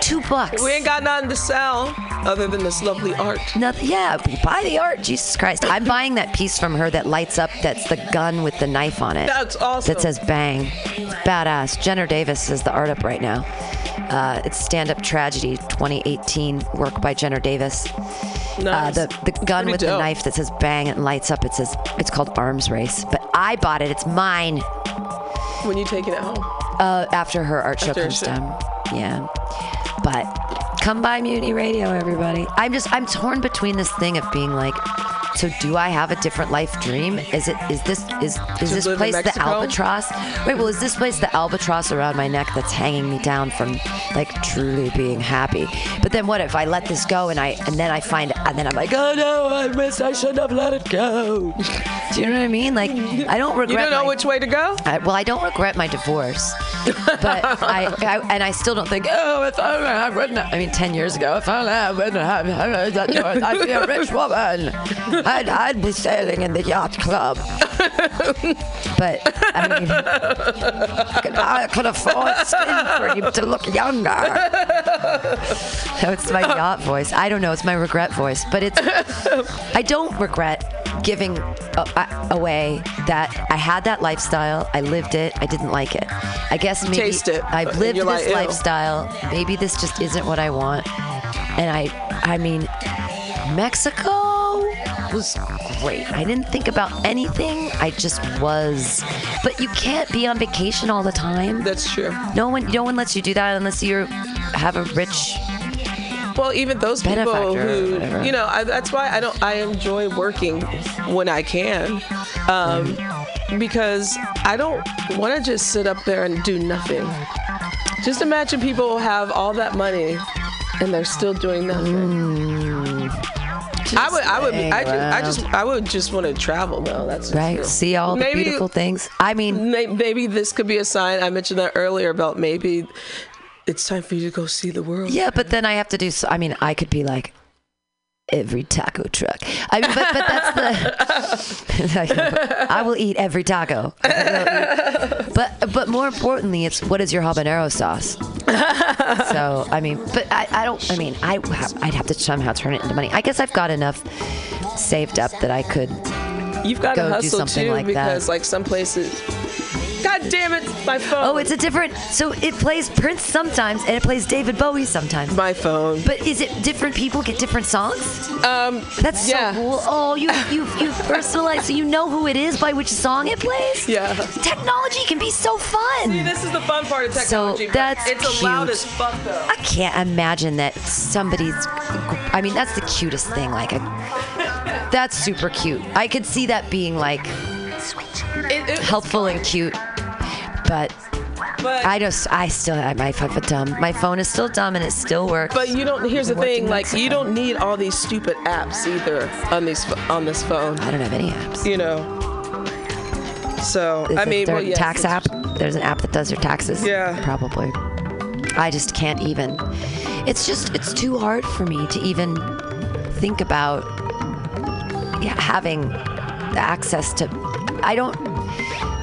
two bucks. We ain't got nothing to sell other than this lovely art. Nothing. Yeah, buy the art. Jesus Christ! I'm buying that piece from her that lights up. That's the gun with the knife on it. That's awesome. That says "Bang." It's badass. Jenner Davis is the art up right now. Uh, it's Stand Up Tragedy 2018 work by Jenner Davis. Uh, the the gun with the knife that says "Bang" and lights up. It says it's called Arms Race. But I bought it. It's mine. When you take it home. Uh, after her art show After comes down. Yeah. But come by Mutiny Radio, everybody. I'm just I'm torn between this thing of being like, so do I have a different life dream? Is it is this is is this place the albatross? Wait, well, is this place the albatross around my neck that's hanging me down from like truly being happy? But then what if I let this go and I and then I find and then I'm like, oh no, I missed. I shouldn't have let it go. Do you know what I mean? Like I don't regret. You don't know my- which way to go? I, well, I don't regret my divorce, but I, I and I still don't think. Oh, if only I wouldn't. I mean, ten years ago, if only I wouldn't have, I'd be a rich woman. I'd, I'd be sailing in the yacht club. But I mean, I could afford skin cream to look younger. So it's my yacht voice. I don't know. It's my regret voice, but it's. I don't regret giving away that I had that lifestyle. I lived it. I didn't like it. I guess maybe taste it, I've lived this like, lifestyle. Maybe this just isn't what I want. And I, I mean, Mexico was great. I didn't think about anything. I just was. But you can't be on vacation all the time. That's true. No one, no one lets you do that unless you have a rich. Well, even those people who, you know, I, that's why I don't. I enjoy working when I can, um, because I don't want to just sit up there and do nothing. Just imagine people have all that money and they're still doing nothing. I would, I would, I, ju- I just, I would just want to travel though. That's just Right, true. see all the beautiful things. I mean, May- Maybe this could be a sign. I mentioned that earlier about maybe it's time for you to go see the world. Yeah, but then I have to do. So, I mean, I could be like every taco truck. I mean, but, but that's the. I will eat every taco. But but more importantly, it's what is your habanero sauce? So I mean, but I, I don't. I mean, I have, I'd have to somehow turn it into money. I guess I've got enough saved up that I could. You've got to Go do hustle something too like that. because like some places. God damn it, my phone. Oh, it's a different. So it plays Prince sometimes, and it plays David Bowie sometimes. my phone. But is it different people get different songs? Um, That's Yeah. so cool. Oh, you you you personalize so you know who it is by which song it plays. yeah. Technology can be so fun. See, this is the fun part of technology. but that's it's loud cute. as fuck though. I can't imagine that somebody's. I mean, that's the cutest thing. Like, a, that's super cute. I could see that being like It, it, helpful and cute, but but I just, I still, I my phone dumb. My phone is still dumb and it still works. but you don't. Here's the thing. Like you don't need all these stupid apps either on these on this phone. I don't have any apps. You know. So I mean, well, yes, tax app. There's an app that does your taxes. Yeah. probably. I just can't even. It's just it's too hard for me to even think about having access to. I don't.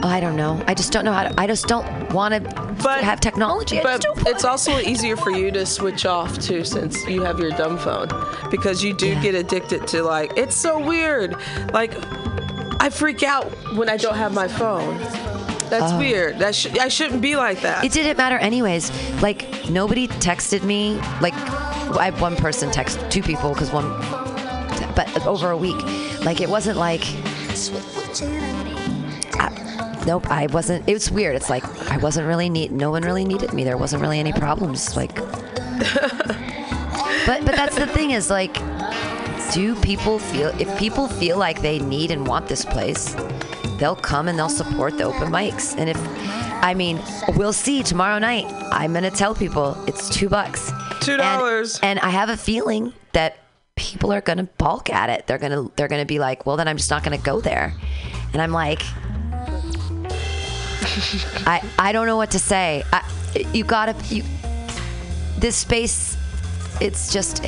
I don't know. I just don't know how to. I just don't want to But- have technology. I But it's also easier for you to switch off too, since you have your dumb phone, because you do Yeah. get addicted to like. It's so weird. Like, I freak out when I don't have my phone. That's oh. weird. That sh- I shouldn't be like that. Oh. It didn't matter anyways. Like nobody texted me. Like I had one person text two people because one, but over a week. Like it wasn't like. I, nope, I wasn't. It was weird. It's like I wasn't really need. No one really needed me. There wasn't really any problems. Like, but but that's the thing is like, do people feel if people feel like they need and want this place? they'll come and they'll support the open mics. And if, I mean, we'll see tomorrow night. I'm gonna tell people it's two bucks. Two And- dollars. And, I have a feeling that people are gonna balk at it. They're gonna they're gonna be like, well, then I'm just not gonna go there. And I'm like, I I don't know what to say. I, you gotta you. This space, it's just.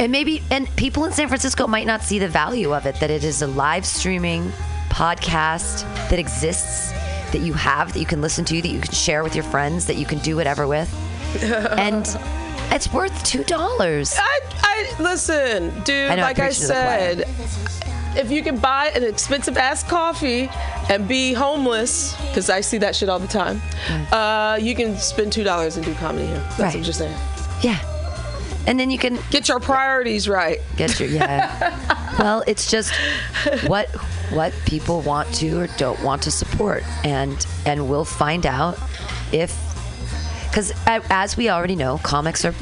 And maybe, and people in San Francisco might not see the value of it that it is a live streaming podcast that exists, that you have, that you can listen to, that you can share with your friends, that you can do whatever with. and it's worth $2. I, I listen, dude. I like I preaching to the choir. said, if you can buy an expensive ass coffee and be homeless, because I see that shit all the time, uh, you can spend two dollars and do comedy here. That's Right. what you're saying. Yeah. And then you can Get your priorities right. get your yeah. well, it's just what what people want to or don't want to support, and and we'll find out if because as we already know, comics are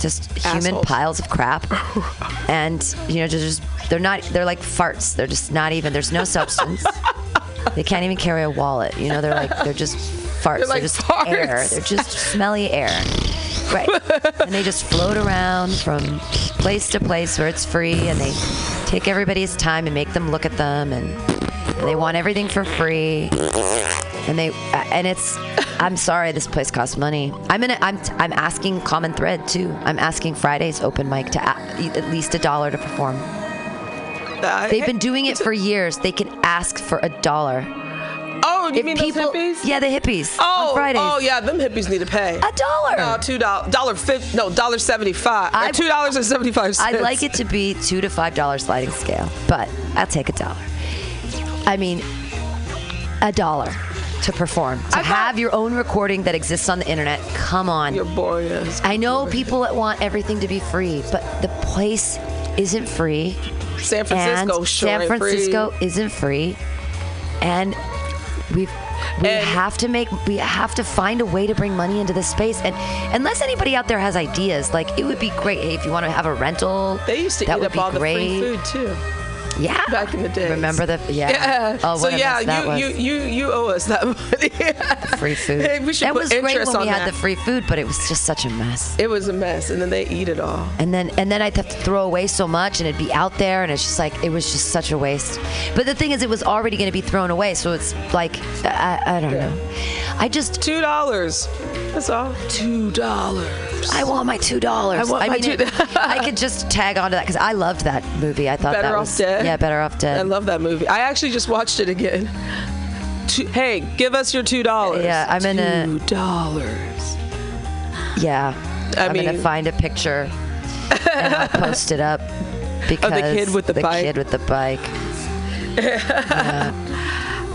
just human piles of crap, and you know just they're not they're like farts. They're just not even. There's no substance. they can't even carry a wallet. You know, they're like they're just farts. They're, like just farts. air. They're just smelly air. Right. and they just float around from place to place where it's free and they take everybody's time and make them look at them and they want everything for free. And they and it's I'm sorry this place costs money. I'm in a, I'm I'm asking common thread too. I'm asking Friday's open mic to a, at least a dollar to perform. Uh, They've been doing it for years. They can ask for a dollar. Oh, you If mean people, hippies? yeah, the hippies Oh, on Fridays. oh yeah, them hippies need to pay. a dollar. No, two dollars, dollar fifty, no, dollar seventy-five, I- two dollars and seventy-five cents. I'd like it to be two to five dollar sliding scale, but I'll take a dollar. I mean, a dollar to perform, to I thought- have your own recording that exists on the internet. Come on. You're boring. I know people that want everything to be free, but the place isn't free. San Francisco, sure San ain't free. Isn't free, and we've. We And- have to make we have to find a way to bring money into this space and unless anybody out there has ideas like it would be great hey, if you want to have a rental They used to that eat would up be all great the free food too. Yeah back in the day. remember the yeah, Yeah. oh so yeah, you, you you you owe us that money. free food Hey, we should that put was great when we had that. the free food but it was just such a mess it was a mess, and then they eat it all. and then and then I'd have to throw away so much and it'd be out there and it's just like it was just such a waste but the thing is it was already going to be thrown away so it's like I, I don't know I just Two dollars. That's all. Two dollars. I want my two dollars. I want my mean, two- it- I could just tag onto that because I loved that movie. I thought Better that was Dead? yeah, better off dead. I love that movie. I actually just watched it again. Two, hey, give us your two dollars. Yeah, I'm in a- two dollars. yeah, I am gonna find a picture and I'll post it up because the kid with the bike. kid with the bike.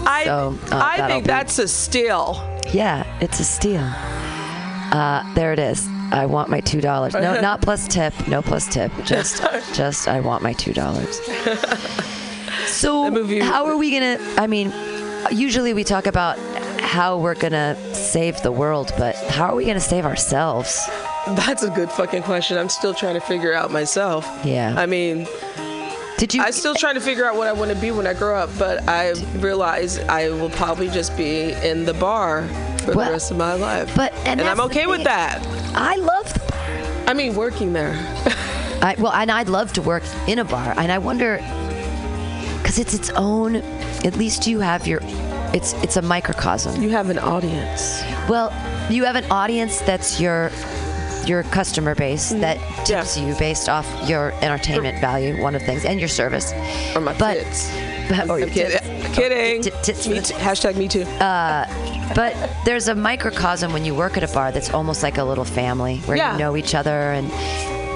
I So, uh, I think be- that's a steal. Yeah, it's a steal. Uh, there it is. I want my two dollars. No, not plus tip. No plus tip. Just, just I want my two dollars. So, how are we gonna? I mean, usually we talk about how we're gonna save the world, but how are we gonna save ourselves? That's a good fucking question. I'm still trying to figure out myself. Yeah. I mean, Did you? I'm still trying to figure out what I want to be when I grow up, but I realize I will probably just be in the bar for Well, the rest of my life. but- and I'm okay with that. I love. The bar. I mean, working there. I, well, and I'd love to work in a bar, and I wonder because it's its own. At least you have your. It's it's a microcosm. You have an audience. Well, you have an audience that's your your customer base mm-hmm. that tips you based off your entertainment value, one of the things, and your service. Or my But- tits. But, or your kidding. Kidding. Tit- tits for me the- too. Hashtag me too. But there's a microcosm when you work at a bar that's almost like a little family where Yeah. you know each other and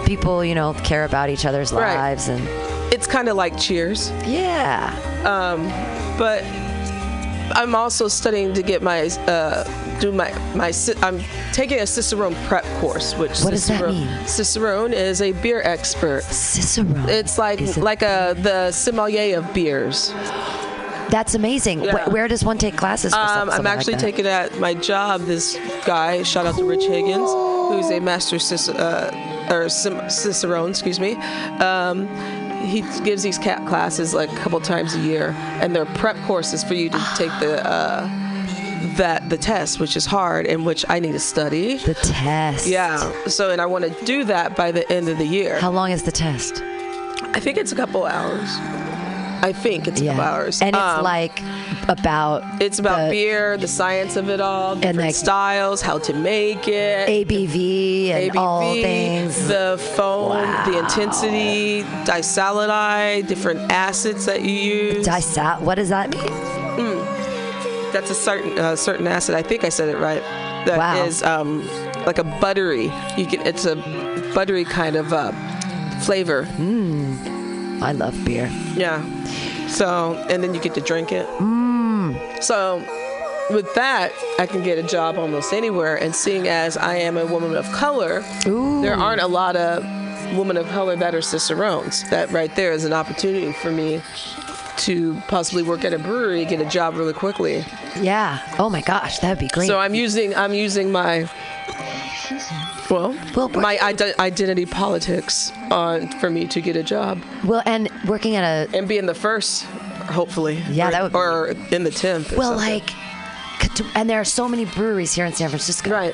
people, you know, care about each other's Right. lives and it's kind of like Cheers, yeah. but I'm also studying to get my uh, do my my I'm taking a Cicerone prep course, which What does that Cicerone, mean? Cicerone is a beer expert. Cicero. It's like like a the sommelier of beers. That's amazing. Yeah. Wh- where does one take classes for Um, I'm actually that? taking at my job this guy. Shout out to Rich Higgins, who's a master uh, or Cicerone, excuse me. Um, he gives these cat classes like a couple times a year, and they're prep courses for you to take the uh, that the test, which is hard and which I need to study. The test. Yeah. So, and I want to do that by the end of the year. How long is the test? I think it's a couple hours. I think it's a couple hours. And it's Um, like about it's about the beer, the science of it all, different like- styles, how to make it. ABV and all things. the foam, the intensity, disalinide, different acids that you use. Disat. What does that mean? That's a certain uh, certain acid. I think I said it right. That is Wow. um, like a buttery. You can. It's a buttery kind of uh, flavor. I love beer. Yeah. So, and then you get to drink it. Mm. So, with that, I can get a job almost anywhere. And seeing as I am a woman of color, there aren't a lot of women of color that are cicerones. That right there is an opportunity for me to possibly work at a brewery, get a job really quickly. Yeah. Oh my gosh, that'd be great. So I'm using I'm using my well, my ide- identity politics on for me to get a job well, and working at a and being the first, hopefully. Yeah, or, that would be- or in the tenth. well, like, and there are so many breweries here in San Francisco. Right.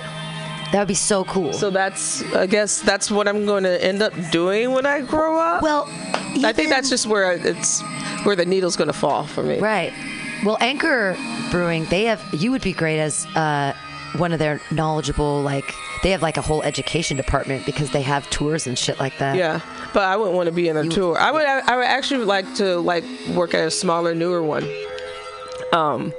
That would be so cool. So that's I guess that's what I'm going to end up doing when I grow up. Well, I think that's just where it's where the needle's going to fall for me. Right. Well, Anchor Brewing, they have. You would be great as uh, one of their knowledgeable, like they have like a whole education department because they have tours and shit like that. Yeah, but I wouldn't want to be in a tour. I would. I would actually like to like work at a smaller, newer one. Um,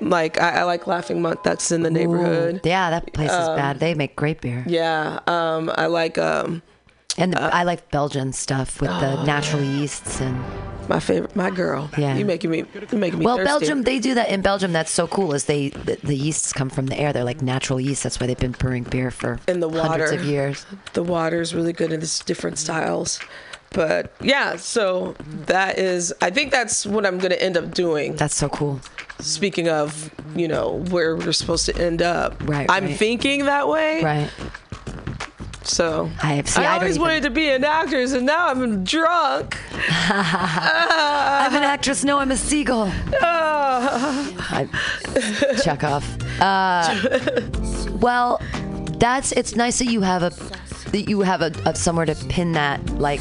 like I, I like Laughing Monk. That's in the neighborhood. Yeah, that place is Um, bad. They make great beer. Yeah. Um, I like um, And the, I like Belgian stuff with the natural yeasts and. My favorite, my girl. Yeah. You making me. You making me. Well, thirsty. Belgium, they do that in Belgium. That's so cool. Is they the, the yeasts come from the air. They're like natural yeast. That's why they've been brewing beer for in the water hundreds of years. The water is really good in this different styles. But yeah, so that is. I think that's what I'm going to end up doing. That's so cool. Speaking of, you know, where we're supposed to end up. Right, I'm right. thinking that way. Right. So I see. I, I always even- wanted to be an actress, and now I'm drunk. I'm an actress. No, I'm a seagull. I, check off. Uh, well, that's. It's nice that you have a that you have a, a somewhere to pin that. Like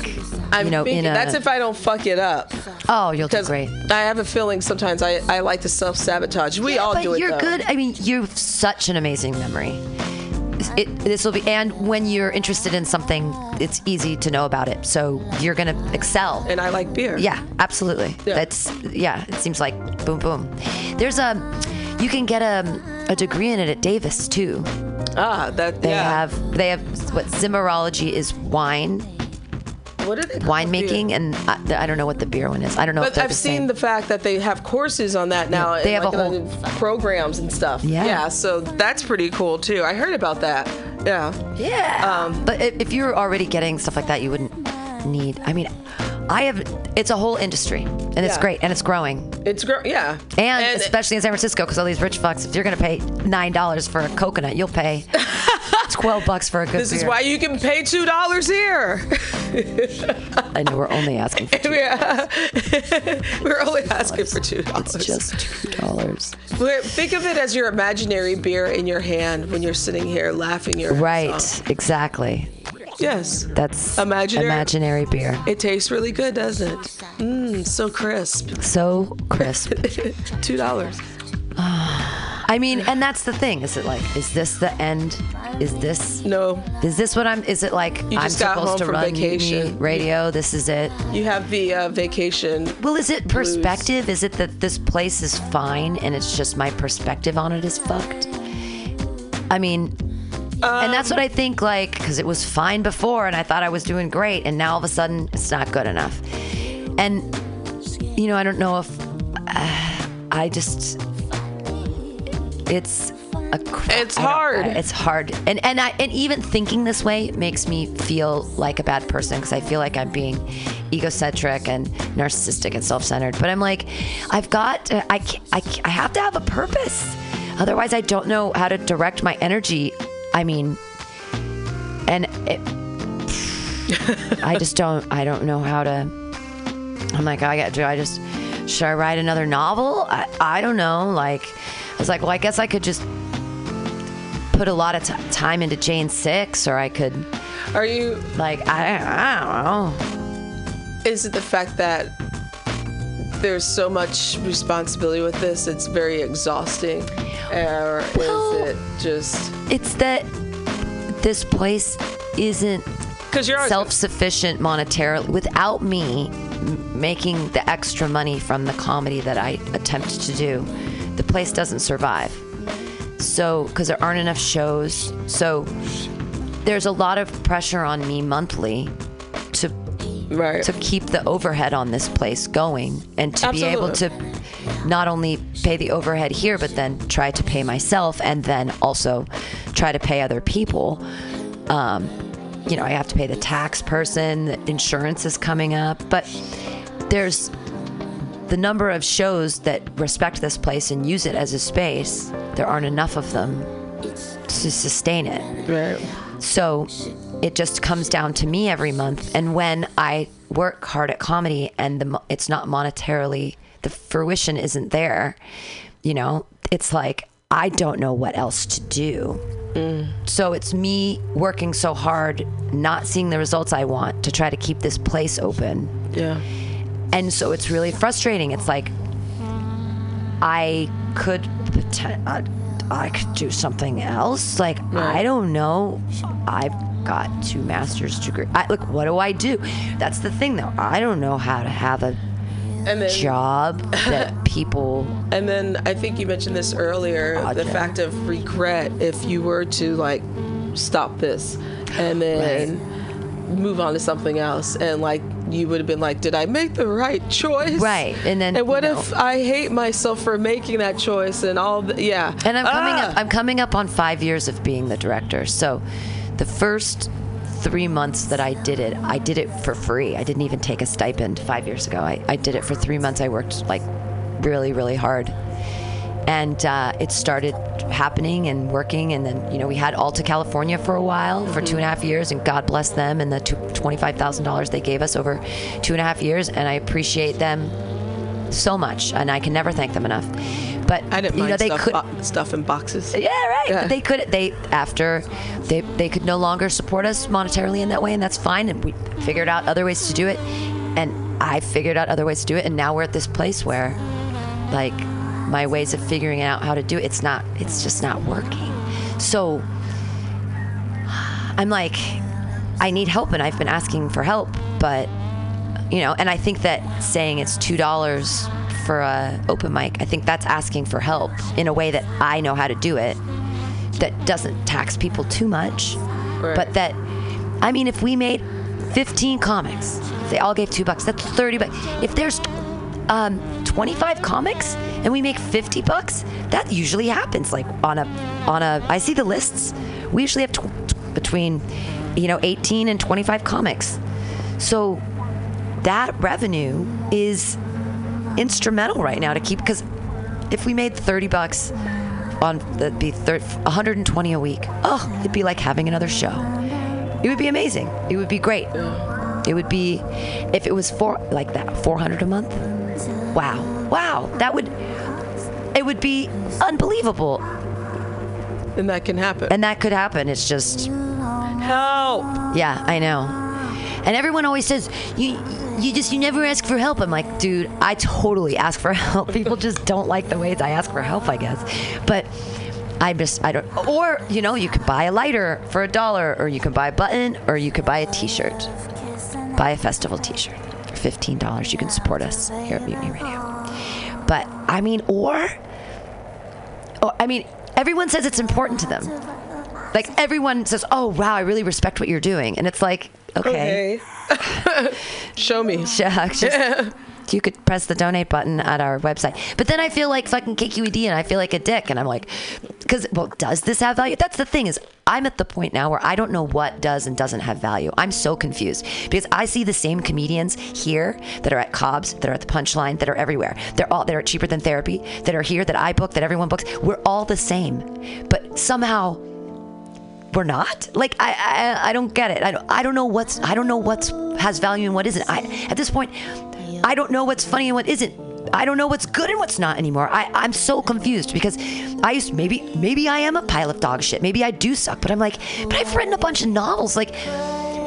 I'm you know, thinking in a. that's if I don't fuck it up. oh, you'll do great. I have a feeling sometimes I, I like to self sabotage. We all but do it. you're though. good. I mean, you have such an amazing memory. It, this will be, and when you're interested in something, it's easy to know about it. So you're gonna excel. And I like beer. Yeah, absolutely. That's yeah. It seems like boom, boom. There's a, you can get a, a degree in it at Davis too. Ah, that They yeah. have they have what Zimmerology is wine, What are they? winemaking, and I, I don't know what the beer one is. I don't know But I've the seen same. the fact that they have courses on that now. Yeah, they have a like on programs and stuff. Yeah. Yeah. So that's pretty cool too. I heard about that. Yeah. Yeah. Um, but if, if you're already getting stuff like that, you wouldn't need. I mean, I have. It's a whole industry, and it's Yeah. great, and it's growing. It's great. Yeah. And, especially in San Francisco, because all these rich fucks, if you're gonna pay nine dollars for a coconut, you'll pay twelve bucks for a good this is beer. why you can pay two dollars here. I know we're only asking for Yeah. We're only asking for two dollars. It's just two dollars. Think of it as your imaginary beer in your hand when you're sitting here laughing your ass Right, off. exactly. Yes. That's Imaginary. imaginary beer. It tastes really good, doesn't it? Mmm, so crisp. So crisp. two dollars. I mean, and that's the thing. Is it like, is this the end? Is this no? Is this what I'm? Is it like You I'm just got supposed home to from run vacation. Mutiny radio? This is it. You have the uh, vacation. Well, is it perspective? Is it that this place is fine and it's just my perspective on it is fucked? I mean, and that's what I think, like, because it was fine before and I thought I was doing great, and now all of a sudden it's not good enough. And, you know, I don't know if uh, I just, it's a cr- It's hard. I- it's hard. And, and, I, and even thinking this way makes me feel like a bad person because I feel like I'm being egocentric and narcissistic and self-centered. But I'm like, I've got, to, I, I, I have to have a purpose. Otherwise, I don't know how to direct my energy. I mean, and it, I just don't. I don't know how to. I'm like, I got. Do I just? Should I write another novel? I, I don't know. Like, I was like, well, I guess I could just put a lot of t- time into Jane Six, or I could, Are you? like, I, I don't know. Is it the fact that there's so much responsibility with this? It's very exhausting, or Well- is it just? It's that this place isn't Because you're self-sufficient monetarily without me making the extra money from the comedy that I attempt to do the place doesn't survive so because there aren't enough shows so there's a lot of pressure on me monthly to right. to keep the overhead on this place going and to be able to not only pay the overhead here but then try to pay myself and then also try to pay other people um, you know i have to pay the tax person the insurance is coming up but there's the number of shows that respect this place and use it as a space there aren't enough of them to sustain it right. so it just comes down to me every month. And when I work hard at comedy and the, it's not monetarily, the fruition isn't there, you know, it's like, I don't know what else to do. So it's me working so hard, not seeing the results I want to try to keep this place open. Yeah. And so it's really frustrating. It's like I could poten- uh, I could do something else. Like I don't know. I've got two master's degree. I, look, what do I do? That's the thing, though. I don't know how to have a then job that people. And then I think you mentioned this earlier the fact of regret if you were to like stop this and then move on to something else and like you would have been like did I make the right choice Right, and then, and what you if know- I hate myself for making that choice and all the, yeah And I'm coming Ah! up. I'm coming up on five years of being the director. So, the first three months that I did it, I did it for free. I didn't even take a stipend five years ago. I, I did it for three months. I worked like really, really hard, and uh, it started happening and working. And then you know we had Alta California for a while for two and a half years, and God bless them and the twenty five thousand dollars they gave us over two and a half years, and I appreciate them so much, and I can never thank them enough. But I didn't you know they stuff, could bo- stuff in boxes yeah, right. Yeah. But they could they after they they could no longer support us monetarily in that way, and that's fine. And we figured out other ways to do it, and I figured out other ways to do it, and now we're at this place where, like, my ways of figuring out how to do it, it's not, it's just not working. So I'm like, I need help, and I've been asking for help, but you know, and I think that saying it's two dollars for a open mic, I think that's asking for help in a way that I know how to do it, that doesn't tax people too much, but that, I mean, if we made 15 comics, they all gave two bucks, that's 30 bucks. If there's um, 25 comics and we make 50 bucks, that usually happens. Like on a, on a, I see the lists. We usually have tw- between, you know, 18 and 25 comics. So that revenue is instrumental right now to keep because if we made 30 bucks on that'd be thir 120 a week. Oh it'd be like having another show. It would be amazing. It would be great. It would be if it was four like that 400 a month? Wow. Wow. That would it would be unbelievable. And that can happen. And that could happen. It's just help! Yeah, I know. And everyone always says you you just you never ask for help. I'm like, dude, I totally ask for help. People just don't like the ways I ask for help, I guess. But I just I don't or you know, you could buy a lighter for a dollar or you can buy a button or you could buy a t-shirt. Buy a festival t-shirt for $15. You can support us here at Mutiny Radio. But I mean or or I mean, everyone says it's important to them. Like everyone says, "Oh wow, I really respect what you're doing," and it's like, okay, okay show me shucks, just- you could press the donate button at our website. But then I feel like fucking KQED, and I feel like a dick, and I'm like, because well, does this have value? That's the thing is, I'm at the point now where I don't know what does and doesn't have value. I'm so confused because I see the same comedians here that are at Cobb's, that are at the Punchline, that are everywhere. They're all that are cheaper than therapy, that are here, that I book, that everyone books. We're all the same, but somehow we're not. Like I, I, I don't get it. I don't, I don't know what's, I don't know what's has value and what isn't. I, at this point, I don't know what's funny and what isn't. I don't know what's good and what's not anymore. I, I'm so confused because I used maybe maybe I am a pile of dog shit. Maybe I do suck, but I'm like, but I've written a bunch of novels. Like,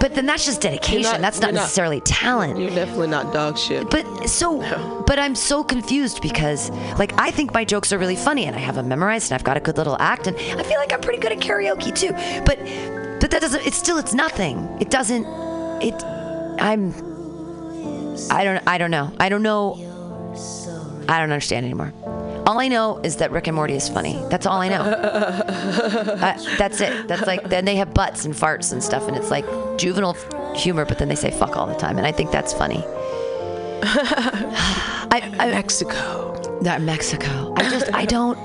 but then that's just dedication. not- that's not you're not- necessarily talent. You're definitely not dog shit. But so, but I'm so confused because, like, I think my jokes are really funny and I have them memorized and I've got a good little act and I feel like I'm pretty good at karaoke too. But, but that doesn't. It's still. It's nothing. It doesn't. It. I'm. I don't. I don't know. I don't know. I don't understand anymore. All I know is that Rick and Morty is funny. That's all I know. uh, that's it. That's like then they have butts and farts and stuff, and it's like juvenile humor, but then they say fuck all the time, and I think that's funny. I, I, Mexico. not Mexico. I just I don't.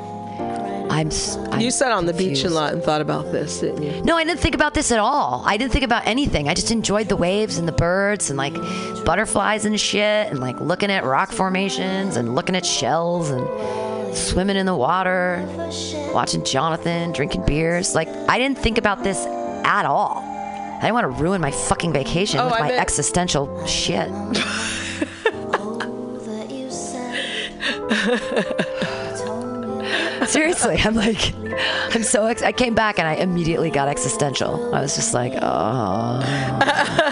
I'm. s- I'm You sat on the beach a lot and thought about this, didn't you? No, I didn't think about this at all. I didn't think about anything. I just enjoyed the waves and the birds and like butterflies and shit and like looking at rock formations and looking at shells and swimming in the water, watching Jonathan, drinking beers. Like I didn't think about this at all. I didn't want to ruin my fucking vacation Oh, with I my meant- existential shit. Seriously, I'm like, I'm so. Ex- I came back and I immediately got existential. I was just like, oh,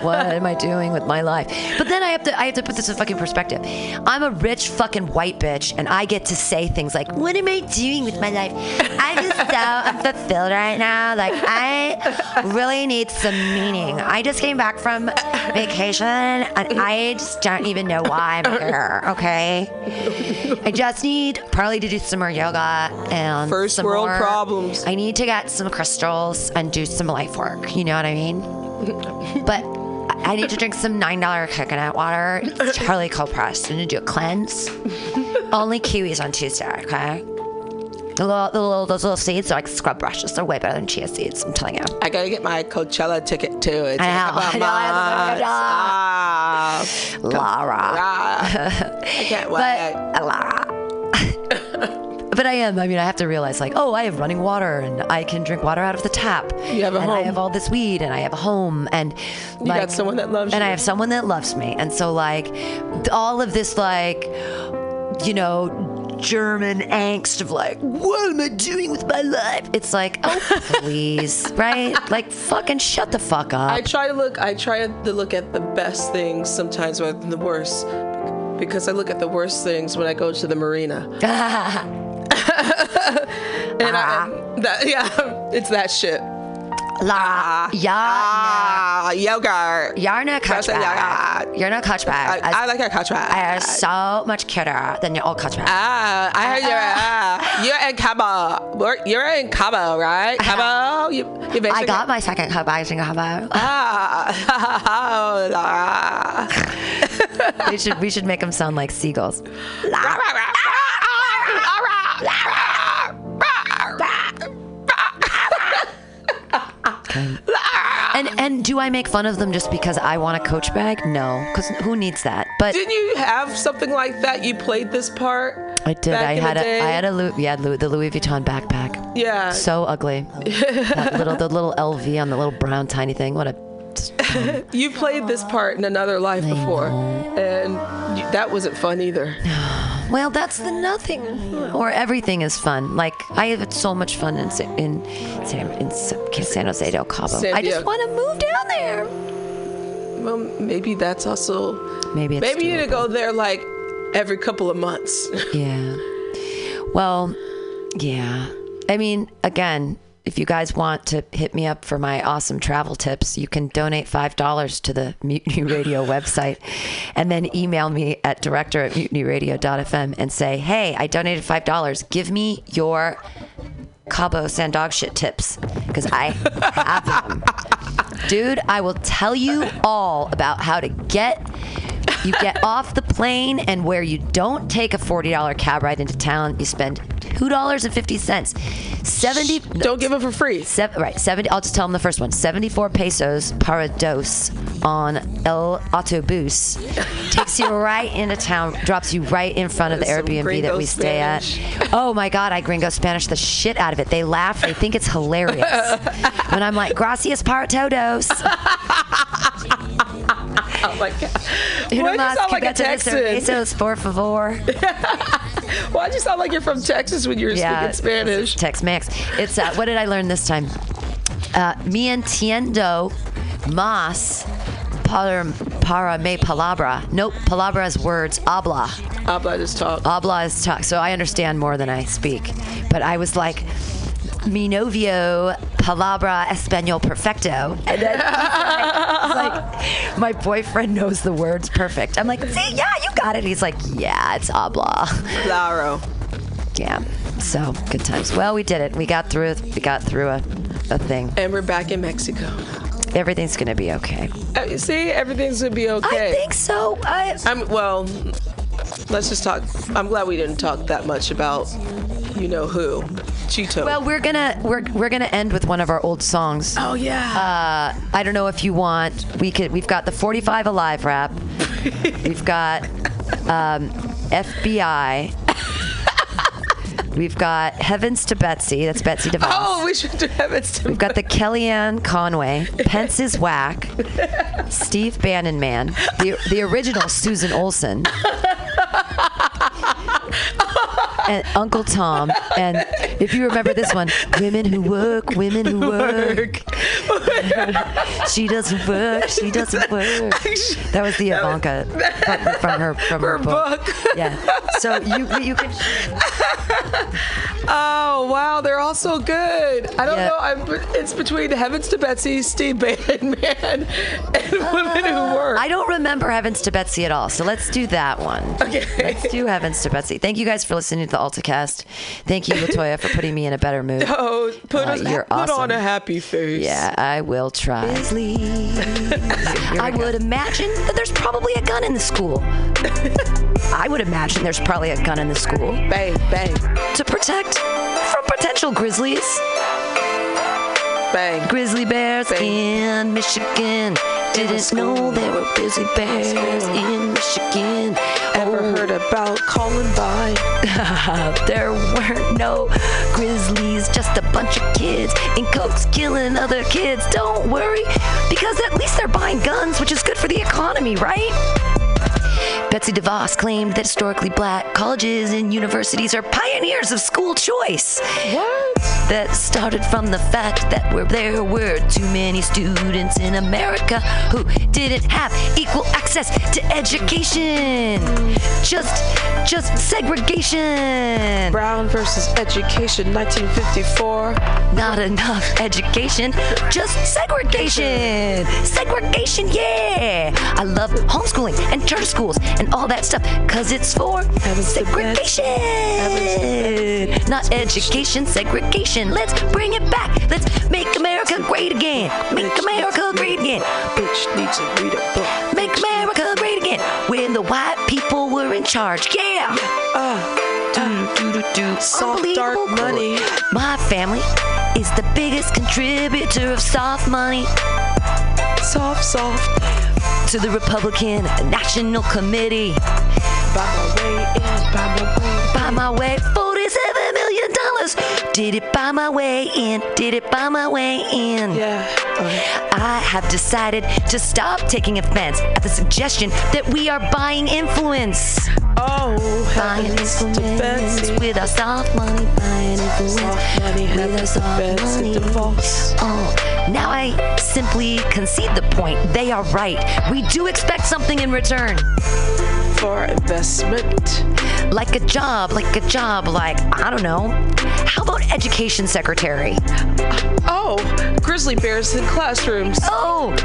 what am I doing with my life? But then I have to, I have to put this in fucking perspective. I'm a rich fucking white bitch, and I get to say things like, what am I doing with my life? I'm just so unfulfilled right now. Like I really need some meaning. I just came back from vacation, and I just don't even know why I'm here. Okay. I just need probably to do some more yoga and First some world more- problems. I need to get some crystals and do some life work. You know what I mean? but I need to drink some nine dollar coconut water. It's Charlie cold pressed. need to do a cleanse. Only kiwis on Tuesday. Okay. The little, the little, those little seeds are like scrub brushes. They're way better than chia seeds. I'm telling you. I gotta get my Coachella ticket too. It's I know, about I know, I have to months. go Lara. Ah, I can't But wait. uh, Lara. But I am. I mean, I have to realize, like, oh, I have running water, and I can drink water out of the tap. You have a and I have all this weed, and I have a home, and You got someone that loves you. and you. I have someone that loves me, and so like, all of this, like, you know. German angst of like, what am I doing with my life? It's like, oh please, right? Like, fucking shut the fuck up. I try to look. I try to look at the best things sometimes rather than the worst, because I look at the worst things when I go to the marina. And, I, and that, yeah, it's that shit. La, ja, Ah, yoga. You're not That's a Kutchbag. You're not Kutchbag. I, I like a contract. I are so much cuter than your old Kutchbag. Ah, I heard you're ah, you're in Cabo. You're in Cabo, right? Cabo. You, you basically, I got my second Kutchbag in Cabo. Ah, we should we should make them sound like seagulls. And and do I make fun of them just because I want a Coach bag? No, because who needs that? But Didn't you have something like that? You played this part. I did. back I in had the a day? I had a Louis, yeah Louis, the Louis Vuitton backpack. Yeah. So ugly. that little the little LV on the little brown tiny thing. What a You played this part in another life before, and that wasn't fun either. Well, that's the nothing, or everything is fun. Like I have so much fun in in San, in San Jose del Cabo. San I just want to move down there. Well, maybe that's also. Maybe it's Maybe you need to go there like every couple of months. Yeah. Well, yeah. I mean, again, if you guys want to hit me up for my awesome travel tips, you can donate $5 to the Mutiny Radio website and then email me at director at mutinyradio.fm and say, hey, I donated $5. Give me your Cabo San Dog shit tips because I have them. Dude, I will tell you all about how to get you get off the plane and where you don't take a $40 cab ride into town, you spend $2.50. 70. Don't give it for free. Seven, right, 70. I'll just tell them the first one. 74 pesos para dos on El Autobus. Takes you right into town, drops you right in front of the Airbnb that we stay Spanish. at. Oh my God, I gringo Spanish the shit out of it. They laugh, they think it's hilarious. when I'm like, gracias para todos. Oh my God. Uno Why'd you sound like a Texan? cervezas, por favor. Why'd you sound like you're from Texas when you were speaking Spanish? Tex Mex. It's uh, what did I learn this time? Uh, me entiendo más para, para me palabra. Nope, palabra is words. Habla. Habla is talk. Habla is talk. So I understand more than I speak. But I was like, mi novio palabra español perfecto. And then like, my boyfriend knows the words perfect. I'm like, see, yeah, got it. He's like, yeah, it's habla. Claro. Yeah. So good times. Well, we did it. We got through. We got through a, a thing. And we're back in Mexico. Everything's gonna be okay. Uh, you see, everything's gonna be okay. I think so. I, I'm well. Let's just talk. I'm glad we didn't talk that much about, you know who, Cheeto. well, we're gonna we're we're gonna end with one of our old songs. oh yeah. Uh, I don't know if you want. We could. We've got the 45 Alive rap. we've got um, FBI. We've got Heavens to Betsy. That's Betsy DeVos. oh, we should do heavens to We've got the Kellyanne Conway, Pence is whack, Steve Bannon man, the the original Susan Olson, and Uncle Tom. And if you remember this one, women who work, women who work. she doesn't work. She doesn't work. That was the Ivanka from, her from her, Her book. Yeah. So you you can Oh wow, they're all so good. I don't Yeah. know. I'm, it's between Heavens to Betsy, Steve Bannon Man, and Women Who Work. I don't remember Heavens to Betsy at all, so let's do that one. Okay. Let's do Heavens to Betsy. Thank you guys for listening to the AltaCast. Thank you, Latoya, for putting me in a better mood. Oh, put, Uh, us, you're put awesome. on a happy face. Yeah, I will try. I would imagine that there's probably a gun in the school. I would imagine there's probably a gun in the school Bang, bang, to protect from potential grizzlies. bang. Grizzly bears in Michigan. Didn't know there were grizzly bears in Michigan. Ever Oh. heard about Columbine? there weren't no grizzlies, just a bunch of kids in coats killing other kids. Don't worry, because at least they're buying guns, which is good for the economy, right? Betsy DeVos claimed that historically black colleges and universities are pioneers of school choice. What? That started from the fact that there were too many students in America who didn't have equal access to education. Just, just segregation. Brown versus Education, 1954. Not enough education, just segregation. Segregation, yeah. I love homeschooling and charter schools and all that stuff because it's for segregation. Not education, segregation. Let's bring it back. Let's make America great again. Make America great again. Bitch needs to read a book. Make America great again. When the white people were in charge. Yeah. Uh, do, uh. do, do, do. Soft, dark money. My family is the biggest contributor of soft money Soft, soft. to the Republican National Committee. By my way in, by my way. By my way, $47 million. Did it by my way in, did it by my way in. Yeah. I have decided to stop taking offense at the suggestion that we are buying influence. Oh, Buying influence with our soft money. Buying influence Soft money, with our soft money. Oh, now I simply concede the point. They are right. We do expect something in return. For investment. Like a job, like a job, like, I don't know. How about education secretary? Oh, grizzly bears in classrooms. Oh,